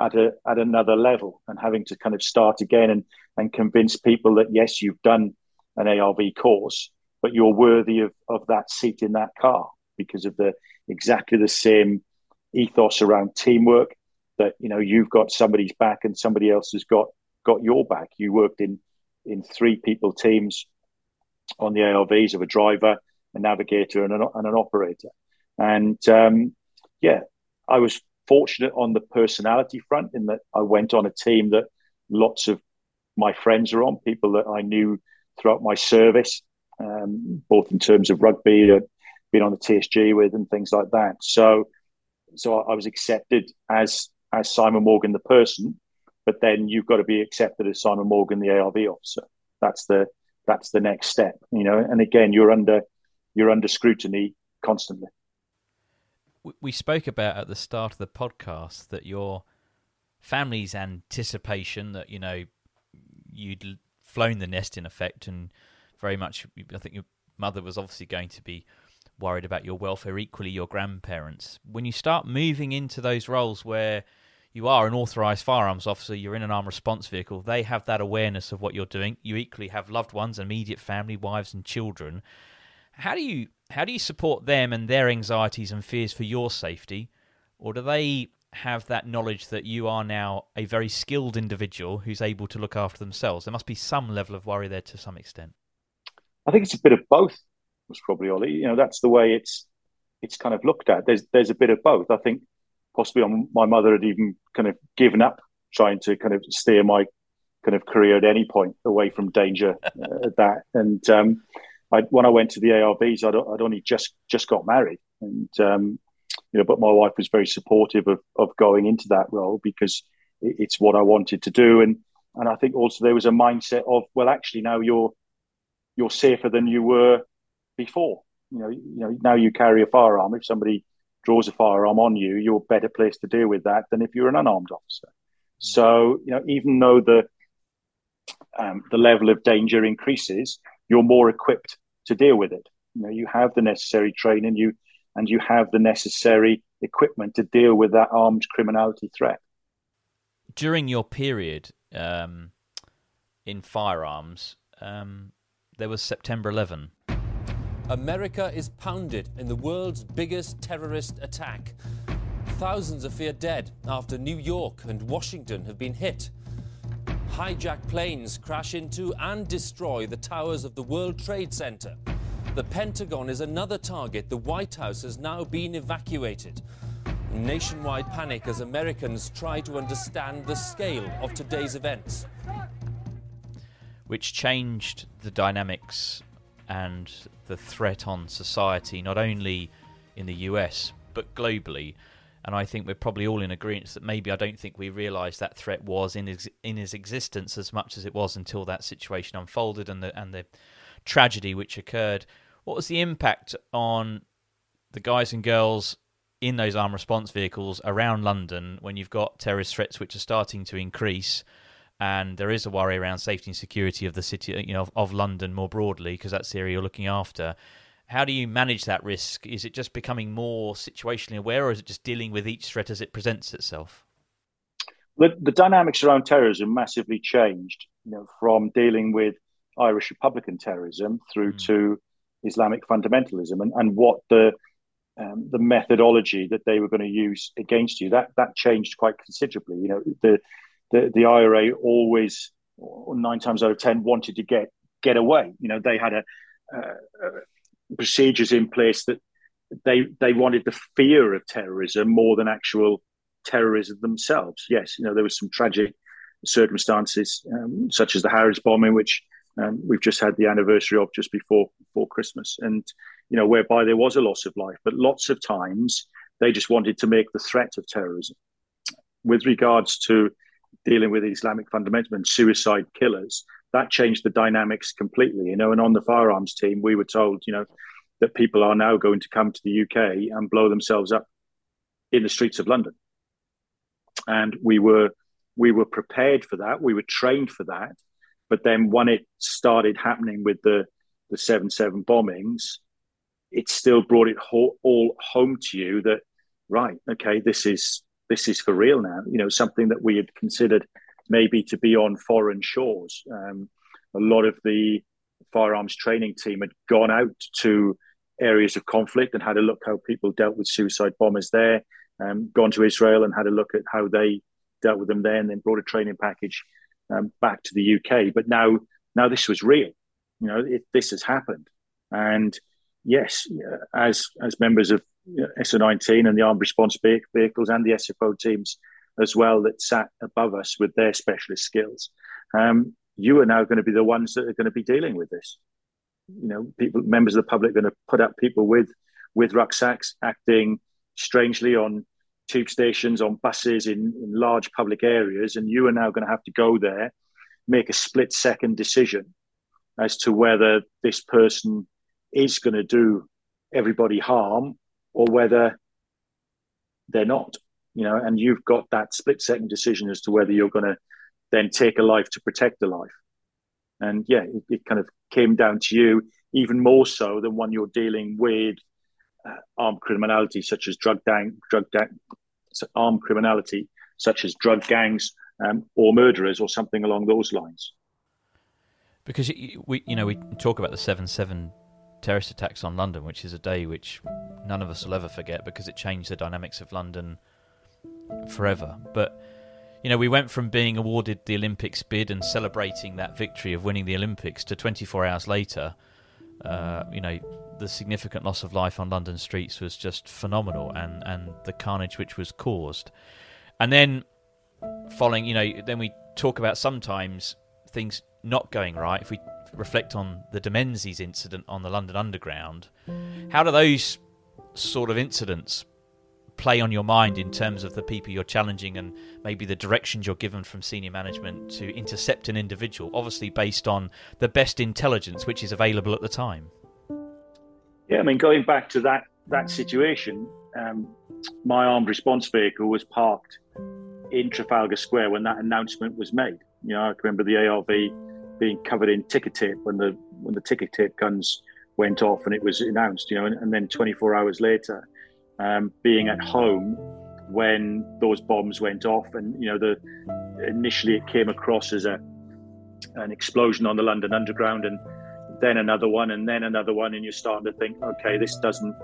at a at another level and having to kind of start again and and convince people that yes, you've done an ARV course, but you're worthy of, of that seat in that car because of the exactly the same ethos around teamwork that you know you've got somebody's back and somebody else has got got your back. You worked in in three people teams on the ARVs of a driver, a navigator, and an, and an operator. And um, yeah, I was fortunate on the personality front in that I went on a team that lots of my friends are on, people that I knew throughout my service, um, both in terms of rugby, uh, being on the TSG with, and things like that. So, so I was accepted as as Simon Morgan, the person, but then you've got to be accepted as Simon Morgan, the ARV officer. That's the that's the next step, you know. And again, you're under you're under scrutiny constantly. We spoke about at the start of the podcast that your family's anticipation that you know you'd flown the nest in effect, and very much, I think your mother was obviously going to be worried about your welfare. Equally, your grandparents. When you start moving into those roles where you are an authorized firearms officer, you're in an armed response vehicle, they have that awareness of what you're doing. You equally have loved ones, immediate family, wives and children. How do you how do you support them and their anxieties and fears for your safety? Or do they have that knowledge that you are now a very skilled individual who's able to look after themselves? There must be some level of worry there to some extent. I think it's a bit of both. Was probably Ollie. You know, that's the way it's it's kind of looked at. There's there's a bit of both. I think possibly my mother had even kind of given up trying to kind of steer my kind of career at any point away from danger uh, that. And um, I, when I went to the ARVs, I'd, I'd only just just got married, and um, you know, but my wife was very supportive of of going into that role because it, it's what I wanted to do, and and I think also there was a mindset of well, actually now you're you're safer than you were before. You know, you know now you carry a firearm. If somebody draws a firearm on you, you're better placed to deal with that than if you're an unarmed officer. So you know, even though the um, the level of danger increases, you're more equipped to deal with it. You know, you have the necessary training, you and you have the necessary equipment to deal with that armed criminality threat. During your period um, in firearms, um, there was September 11. America is pounded in the world's biggest terrorist attack. Thousands are feared dead after New York and Washington have been hit. Hijacked planes crash into and destroy the towers of the World Trade Center. The Pentagon is another target. The White House has now been evacuated. Nationwide panic as Americans try to understand the scale of today's events which changed the dynamics and the threat on society, not only in the US, but globally. And I think we're probably all in agreement that maybe I don't think we realised that threat was in his, in his existence as much as it was until that situation unfolded and the and the tragedy which occurred. What was the impact on the guys and girls in those armed response vehicles around London when you've got terrorist threats which are starting to increase? and there is a worry around safety and security of the city, you know, of, of London more broadly, because that's the area you're looking after. How do you manage that risk? Is it just becoming more situationally aware, or is it just dealing with each threat as it presents itself? The, the dynamics around terrorism massively changed, you know, from dealing with Irish Republican terrorism through mm. to Islamic fundamentalism, and, and what the um, the methodology that they were going to use against you that that changed quite considerably. You know, the the, the IRA always, nine times out of ten, wanted to get get away. You know, they had a, uh, procedures in place that they they wanted the fear of terrorism more than actual terrorism themselves. Yes, you know, there was some tragic circumstances, um, such as the Harrods bombing, which um, we've just had the anniversary of just before before Christmas, and you know, whereby there was a loss of life. But lots of times they just wanted to make the threat of terrorism. With regards to dealing with Islamic fundamentalists and suicide killers, that changed the dynamics completely. You know, and on the firearms team, we were told, you know, that people are now going to come to the UK and blow themselves up in the streets of London. And we were we were prepared for that. We were trained for that. But then when it started happening with the the seven seven bombings, it still brought it all home to you that right, okay, this is this is for real now. You know, something that we had considered maybe to be on foreign shores. Um, a lot of the firearms training team had gone out to areas of conflict and had a look how people dealt with suicide bombers there. Um, gone to Israel and had a look at how they dealt with them there, and then brought a training package um, back to the UK. But now, now this was real. You know, it, this has happened, and yes, as as members of SO19 and the armed response vehicles and the SFO teams as well that sat above us with their specialist skills. Um, you are now going to be the ones that are going to be dealing with this. You know, people, members of the public, are going to put up people with with rucksacks acting strangely on tube stations, on buses, in, in large public areas, and you are now going to have to go there, make a split second decision as to whether this person is going to do everybody harm or whether they're not. You know, and you've got that split second decision as to whether you're going to then take a life to protect a life. And yeah, it, it kind of came down to you, even more so than when you're dealing with uh, armed criminality such as drug gang, drug gang, armed criminality such as drug gangs um, or murderers or something along those lines. Because we, you know, we talk about the seven seven terrorist attacks on London, which is a day which none of us will ever forget because it changed the dynamics of London forever. But you know, we went from being awarded the Olympics bid and celebrating that victory of winning the Olympics to 24 hours later. Uh, you know, the significant loss of life on London streets was just phenomenal, and and the carnage which was caused, and then following, you know, then we talk about sometimes things not going right. If we reflect on the de Menezes incident on the London Underground, how do those sort of incidents play on your mind in terms of the people you're challenging and maybe the directions you're given from senior management to intercept an individual, obviously based on the best intelligence which is available at the time? Yeah, I mean, going back to that that situation, um, my armed response vehicle was parked in Trafalgar Square when that announcement was made. You know, I can remember the ARV being covered in ticker tape when the when the ticker tape guns went off and it was announced. You know, and, and then 24 hours later, um, being at home when those bombs went off, and you know, the initially it came across as a an explosion on the London Underground, and then another one, and then another one, and you're starting to think, okay, this doesn't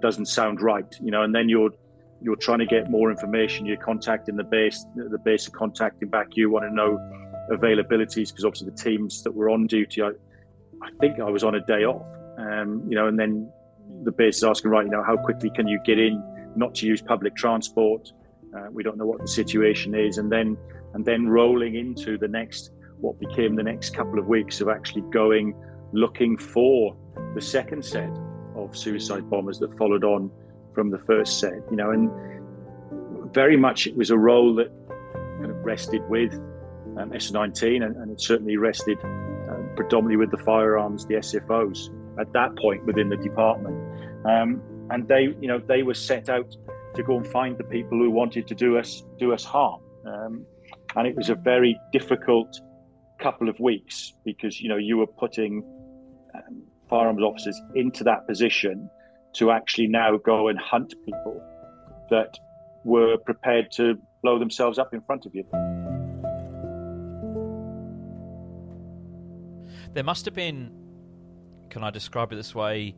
doesn't sound right, you know, and then you're you're trying to get more information. You're contacting the base, the base are contacting back. You want to know availabilities because obviously the teams that were on duty, I, I think I was on a day off, um, you know, and then the base is asking, right, you know, how quickly can you get in, not to use public transport? Uh, we don't know what the situation is, and then and then rolling into the next what became the next couple of weeks of actually going looking for the second set of suicide bombers that followed on from the first set, you know, and very much it was a role that kind of rested with um, SO19 and, and, it certainly rested um, predominantly with the firearms, the SFOs at that point within the department. Um, and they, you know, they were set out to go and find the people who wanted to do us do us harm. Um, and it was a very difficult couple of weeks because you know you were putting um, firearms officers into that position to actually now go and hunt people that were prepared to blow themselves up in front of you. There must have been, can I describe it this way,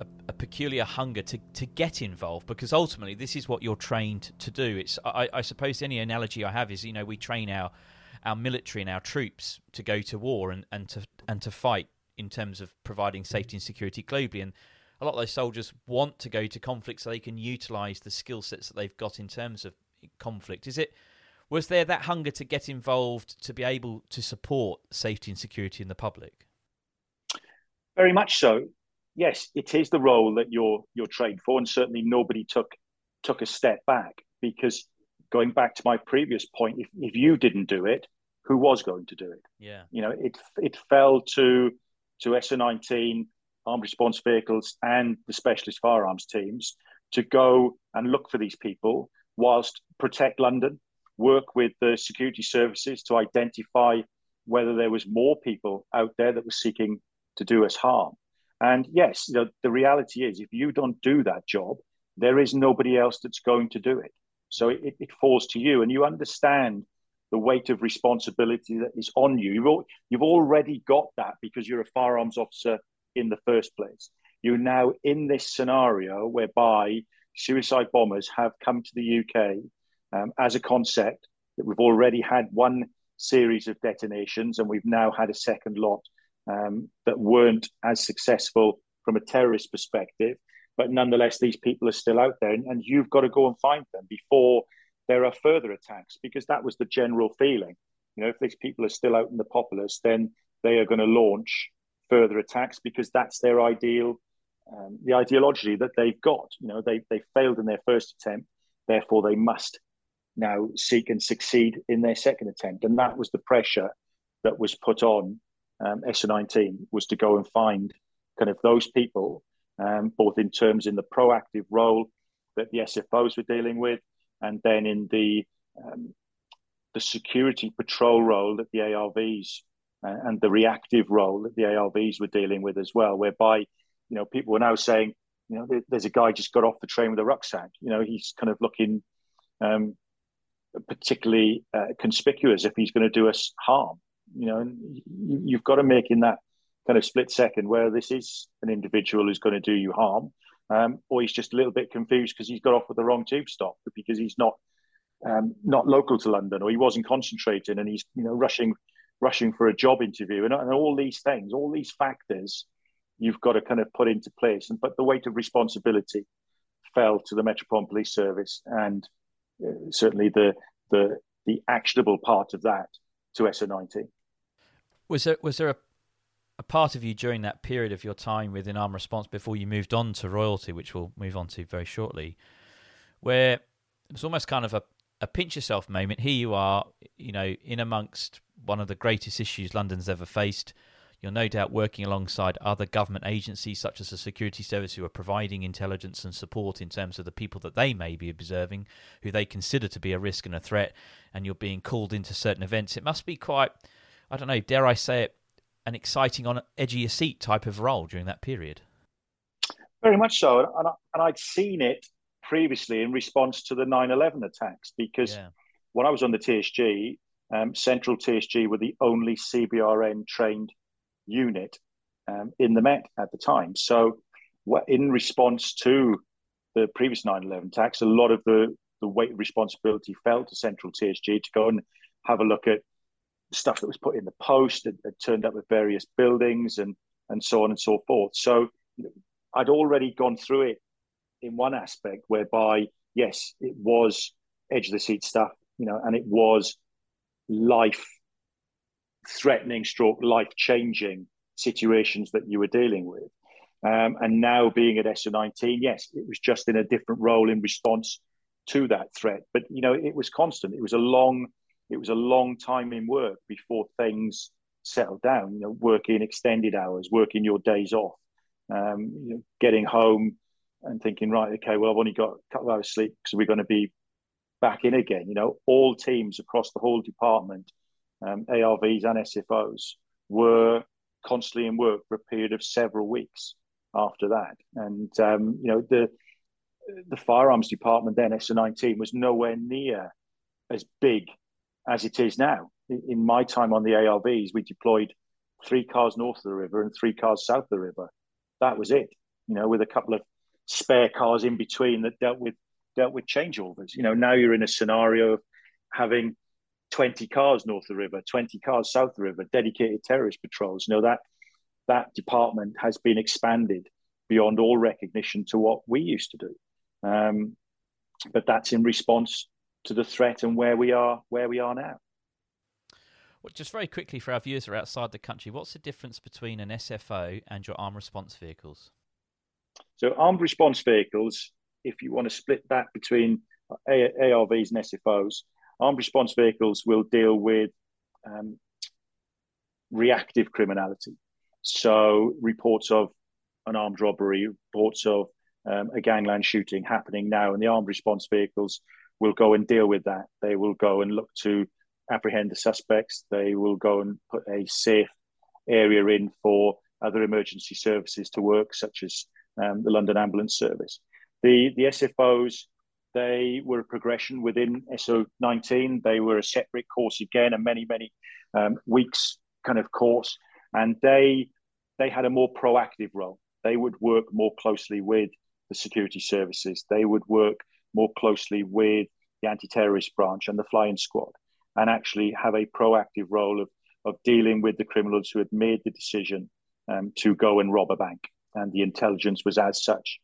a, a, peculiar hunger to, to get involved because ultimately this is what you're trained to do. It's I, I suppose any analogy I have is you know we train our our military and our troops to go to war and, and to and to fight in terms of providing safety and security globally. And a lot of those soldiers want to go to conflict so they can utilize the skill sets that they've got in terms of conflict. Is it was there that hunger to get involved to be able to support safety and security in the public? Very much so. Yes, it is the role that you're you're trained for, and certainly nobody took took a step back because going back to my previous point, if, if you didn't do it, who was going to do it? Yeah. You know, it it fell to to SO19 armed response vehicles and the specialist firearms teams to go and look for these people whilst protect London, work with the security services to identify whether there was more people out there that were seeking to do us harm. And yes, the, the reality is if you don't do that job, there is nobody else that's going to do it. So it, it falls to you, and you understand the weight of responsibility that is on you. You've, you've already got that because you're a firearms officer in the first place. You're now in this scenario whereby suicide bombers have come to the UK um, as a concept that we've already had one series of detonations and we've now had a second lot um, that weren't as successful from a terrorist perspective. But nonetheless, these people are still out there, and, and you've got to go and find them before there are further attacks because that was the general feeling. You know, if these people are still out in the populace, then they are going to launch further attacks because that's their ideal, um, the ideology that they've got. You know, they they failed in their first attempt. Therefore, they must now seek and succeed in their second attempt. And that was the pressure that was put on um, SO19 was to go and find kind of those people, um, both in terms in the proactive role that the SFOs were dealing with, and then in the um, the security patrol role that the ARVs uh, and the reactive role that the ARVs were dealing with as well, whereby you know people were now saying, you know, there's a guy just got off the train with a rucksack. You know, he's kind of looking um, particularly uh, conspicuous if he's going to do us harm. You know, and you've got to make in that kind of split second where this is an individual who's going to do you harm, um, or he's just a little bit confused because he's got off with the wrong tube stop because he's not um, not local to London or he wasn't concentrating and he's you know rushing rushing for a job interview and, and all these things, all these factors, you've got to kind of put into place. And but the weight of responsibility fell to the Metropolitan Police Service and uh, certainly the the the actionable part of that to SO19. Was there was there a, a part of you during that period of your time within Armed Response before you moved on to royalty, which we'll move on to very shortly, where it was almost kind of a, a pinch yourself moment. Here you are, you know, in amongst one of the greatest issues London's ever faced. You're no doubt working alongside other government agencies, such as the Security Service, who are providing intelligence and support in terms of the people that they may be observing, who they consider to be a risk and a threat, and you're being called into certain events. It must be quite I don't know, dare I say it, an exciting, on your seat type of role during that period. Very much so, and, I, and I'd seen it previously in response to the 9/11 attacks because yeah. when I was on the TSG, um, Central TSG were the only CBRN trained unit um, in the Met at the time. So, in response to the previous 9/11 attacks, a lot of the the weight of responsibility fell to Central TSG to go and have a look at stuff that was put in the post had, had turned up with various buildings and and so on and so forth. So I'd already gone through it in one aspect whereby yes, it was edge of the seat stuff, you know, and it was life threatening stroke life changing situations that you were dealing with. Um, and now being at SO19, yes, it was just in a different role in response to that threat. But you know, it was constant. It was a long it was a long time in work before things settled down. You know, working extended hours, working your days off, um, you know, getting home and thinking, right, okay, well, I've only got a couple of hours sleep because we're going to be back in again. You know, all teams across the whole department, um, ARVs and SFOs, were constantly in work for a period of several weeks after that. And um, you know, the the firearms department then SO19 was nowhere near as big as it is now. In my time on the ARVs, we deployed three cars north of the river and three cars south of the river. That was it, you know, with a couple of spare cars in between that dealt with dealt with changeovers. You know, now you're in a scenario of having 20 cars north of the river, 20 cars south of the river, dedicated terrorist patrols. You know, that that department has been expanded beyond all recognition to what we used to do. Um, but that's in response to the threat and where we are where we are now. Well, just very quickly for our viewers who are outside the country, what's the difference between an SFO and your armed response vehicles? So, armed response vehicles, if you want to split that between ARVs and SFOs, armed response vehicles will deal with um, reactive criminality. So, reports of an armed robbery, reports of um, a gangland shooting happening now, and the armed response vehicles will go and deal with that. They will go and look to apprehend the suspects. They will go and put a safe area in for other emergency services to work, such as um, the London Ambulance Service. The the SFOs they were a progression within SO19. They were a separate course again, a many many um, weeks kind of course, and they they had a more proactive role. They would work more closely with the security services. They would work more closely with the anti-terrorist branch and the flying squad and actually have a proactive role of, of dealing with the criminals who had made the decision um, to go and rob a bank. And the intelligence was as such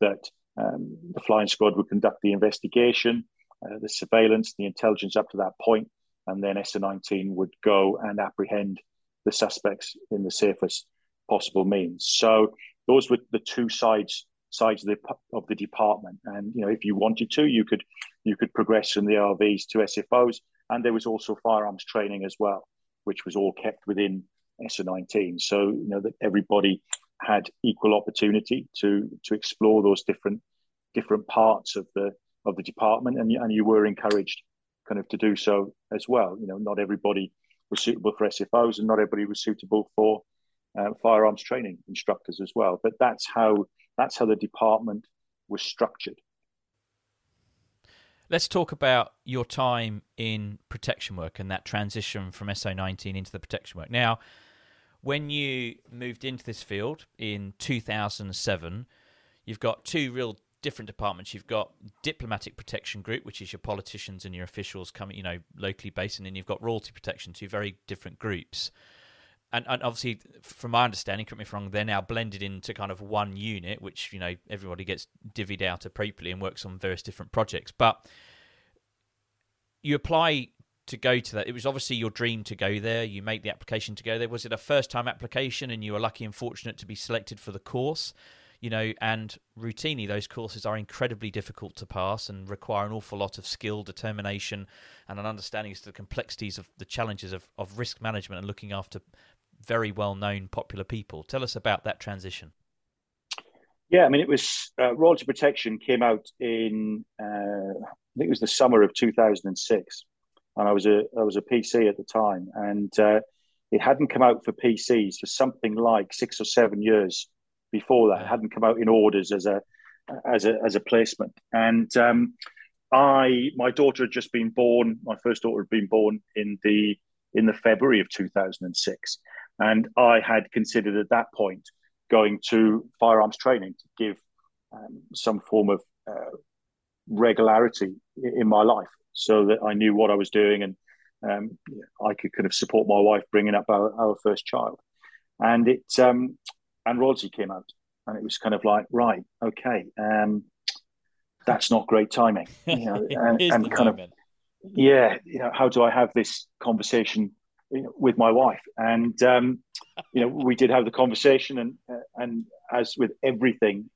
that um, the flying squad would conduct the investigation, uh, the surveillance, the intelligence up to that point, and then SO19 would go and apprehend the suspects in the safest possible means. So those were the two sides sides of the of the department. And you know, if you wanted to, you could you could progress from the ARVs to SFOs, and there was also firearms training as well, which was all kept within SO19. So you know that everybody had equal opportunity to to explore those different different parts of the of the department, and and you were encouraged kind of to do so as well. You know, not everybody was suitable for SFOs, and not everybody was suitable for uh, firearms training instructors as well. But that's how that's how the department was structured. Let's talk about your time in protection work and that transition from SO19 into the protection work. Now, when you moved into this field in 2007, you've got two real different departments. You've got diplomatic protection group, which is your politicians and your officials coming, you know, locally based, and then you've got royalty protection, two very different groups. And, and obviously, from my understanding, correct me if I'm wrong, they're now blended into kind of one unit, which you know everybody gets divvied out appropriately and works on various different projects. But you apply to go to that. It was obviously your dream to go there. You make the application to go there. Was it a first time application and you were lucky and fortunate to be selected for the course? You know, and routinely those courses are incredibly difficult to pass and require an awful lot of skill, determination, and an understanding as to the complexities of the challenges of, of risk management and looking after very well known popular people. Tell us about that transition. Yeah, I mean, it was uh, Royalty Protection came out in uh, I think it was the summer of 2006, and I was a I was a PC at the time, and uh, it hadn't come out for PCs for something like six or seven years before that. It hadn't come out in orders as a as a as a placement. And um, I my daughter had just been born. My first daughter had been born in the in the February of 2006, and I had considered at that point going to firearms training to give um, some form of uh, regularity in my life, so that I knew what I was doing and um, I could kind of support my wife bringing up our, our first child. And it um, and Royalty came out, and it was kind of like, right, okay, um, that's not great timing, you know, and, and kind moment. of, yeah, you know, how do I have this conversation you know, with my wife? And um, you know, we did have the conversation, and uh, and as with everything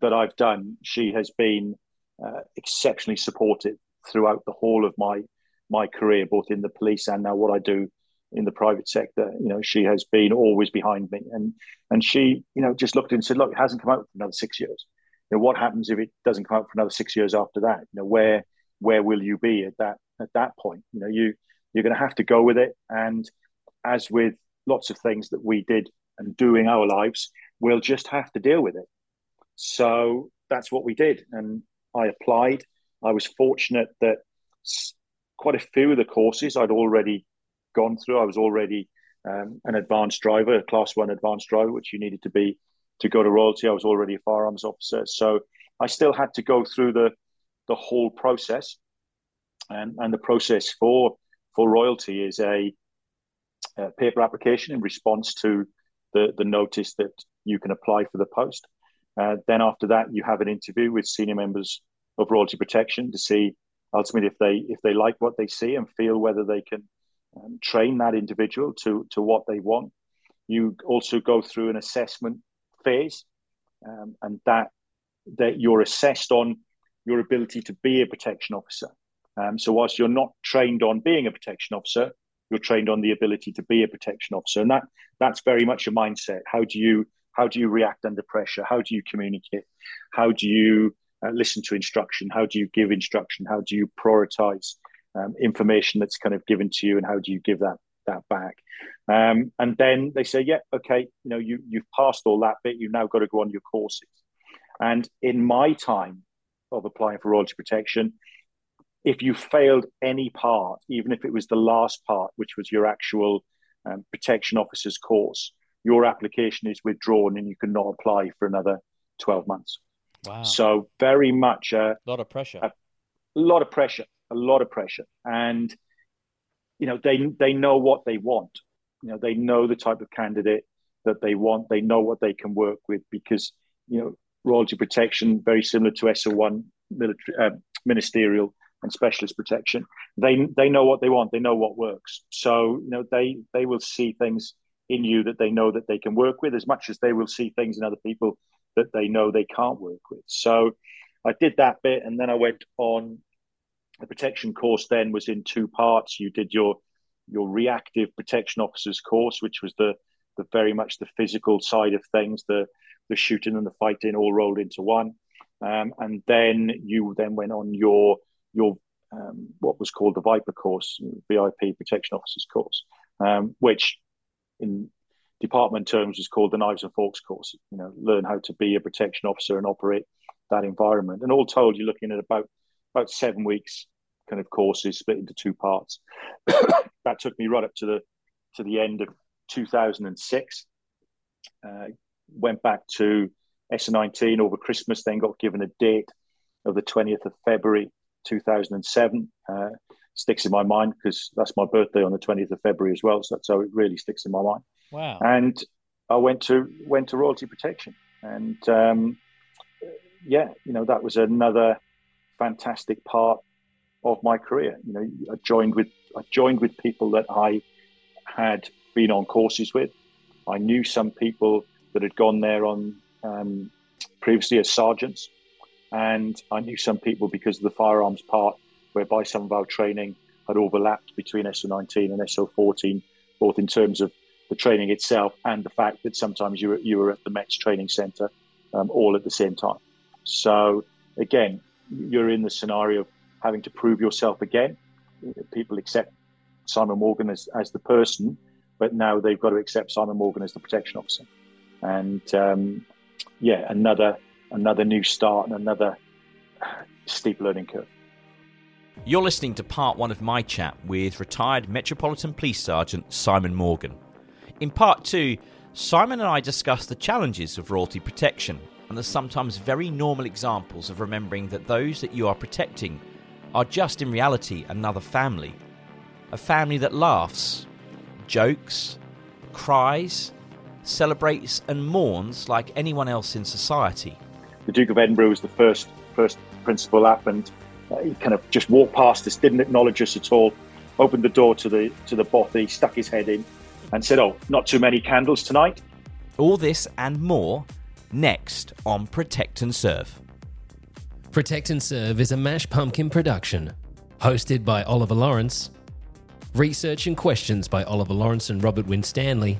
that I've done, she has been uh, exceptionally supportive throughout the whole of my my career, both in the police and now what I do in the private sector. You know, she has been always behind me, and and she, you know, just looked and said, "Look, it hasn't come out for another six years. You know, what happens if it doesn't come out for another six years after that? You know, where where will you be at that at that point? You know, you you're going to have to go with it. And as with lots of things that we did and doing our lives, we'll just have to deal with it. So that's what we did, and I applied. I was fortunate that quite a few of the courses I'd already gone through. I was already um, an advanced driver, a class one advanced driver, which you needed to be to go to royalty. I was already a firearms officer, so I still had to go through the the whole process. And and the process for for royalty is a, a paper application in response to the the notice that you can apply for the post. Uh, then after that, you have an interview with senior members of royalty protection to see ultimately if they if they like what they see and feel whether they can um, train that individual to to what they want. You also go through an assessment phase, um, and that that you're assessed on your ability to be a protection officer. Um, so whilst you're not trained on being a protection officer, you're trained on the ability to be a protection officer, and that that's very much a mindset. How do you how do you react under pressure? How do you communicate? How do you uh, listen to instruction? How do you give instruction? How do you prioritize? Um, information that's kind of given to you and how do you give that that back? Um, and then they say yeah okay you know you you've passed all that bit. You've now got to go on your courses. And in my time of applying for royalty protection if you failed any part even if it was the last part which was your actual um, protection officer's course your application is withdrawn and you cannot apply for another 12 months. Wow. So very much a, a lot of pressure. A, a lot of pressure a lot of pressure, and you know they they know what they want. You know they know the type of candidate that they want. They know what they can work with because you know royalty protection very similar to SO1 military uh, ministerial and specialist protection. They they know what they want. They know what works. So you know they they will see things in you that they know that they can work with as much as they will see things in other people that they know they can't work with. So I did that bit, and then I went on. The protection course then was in two parts. You did your your reactive protection officers course, which was the the very much the physical side of things, the the shooting and the fighting all rolled into one. Um, and then you then went on your your um, what was called the Viper course, VIP Protection Officers course, um, which in department terms was called the Knives and Forks course. You know, learn how to be a protection officer and operate that environment. And all told, you're looking at about about seven weeks kind of courses split into two parts. that took me right up to the to the end of 2006. Uh, went back to S19 over Christmas, then got given a date of the 20th of February 2007. Uh, sticks in my mind because that's my birthday on the 20th of February as well. So that's how it really sticks in my mind. Wow. And I went to went to royalty protection, and um, yeah, you know that was another fantastic part of my career. You know, I joined with I joined with people that I had been on courses with. I knew some people that had gone there on um, previously as sergeants, and I knew some people because of the firearms part, whereby some of our training had overlapped between SO19 and SO14, both in terms of the training itself and the fact that sometimes you were, you were at the Mets training center um, all at the same time. So again, you're in the scenario of having to prove yourself again. People accept Simon Morgan as, as the person, but now they've got to accept Simon Morgan as the protection officer. And um, yeah, another another new start and another steep learning curve. You're listening to part one of my chat with retired Metropolitan Police Sergeant Simon Morgan. In part two, Simon and I discuss the challenges of royalty protection and the sometimes very normal examples of remembering that those that you are protecting are just in reality another family. A family that laughs, jokes, cries, celebrates, and mourns like anyone else in society. The Duke of Edinburgh was the first first principal up, and uh, he kind of just walked past us, didn't acknowledge us at all, opened the door to the to the bothy, stuck his head in, and said, "Oh, not too many candles tonight." All this and more next on Protect and Serve. Protect and Serve is a Mash Pumpkin production, hosted by Oliver Lawrence, research and questions by Oliver Lawrence and Robert Winstanley.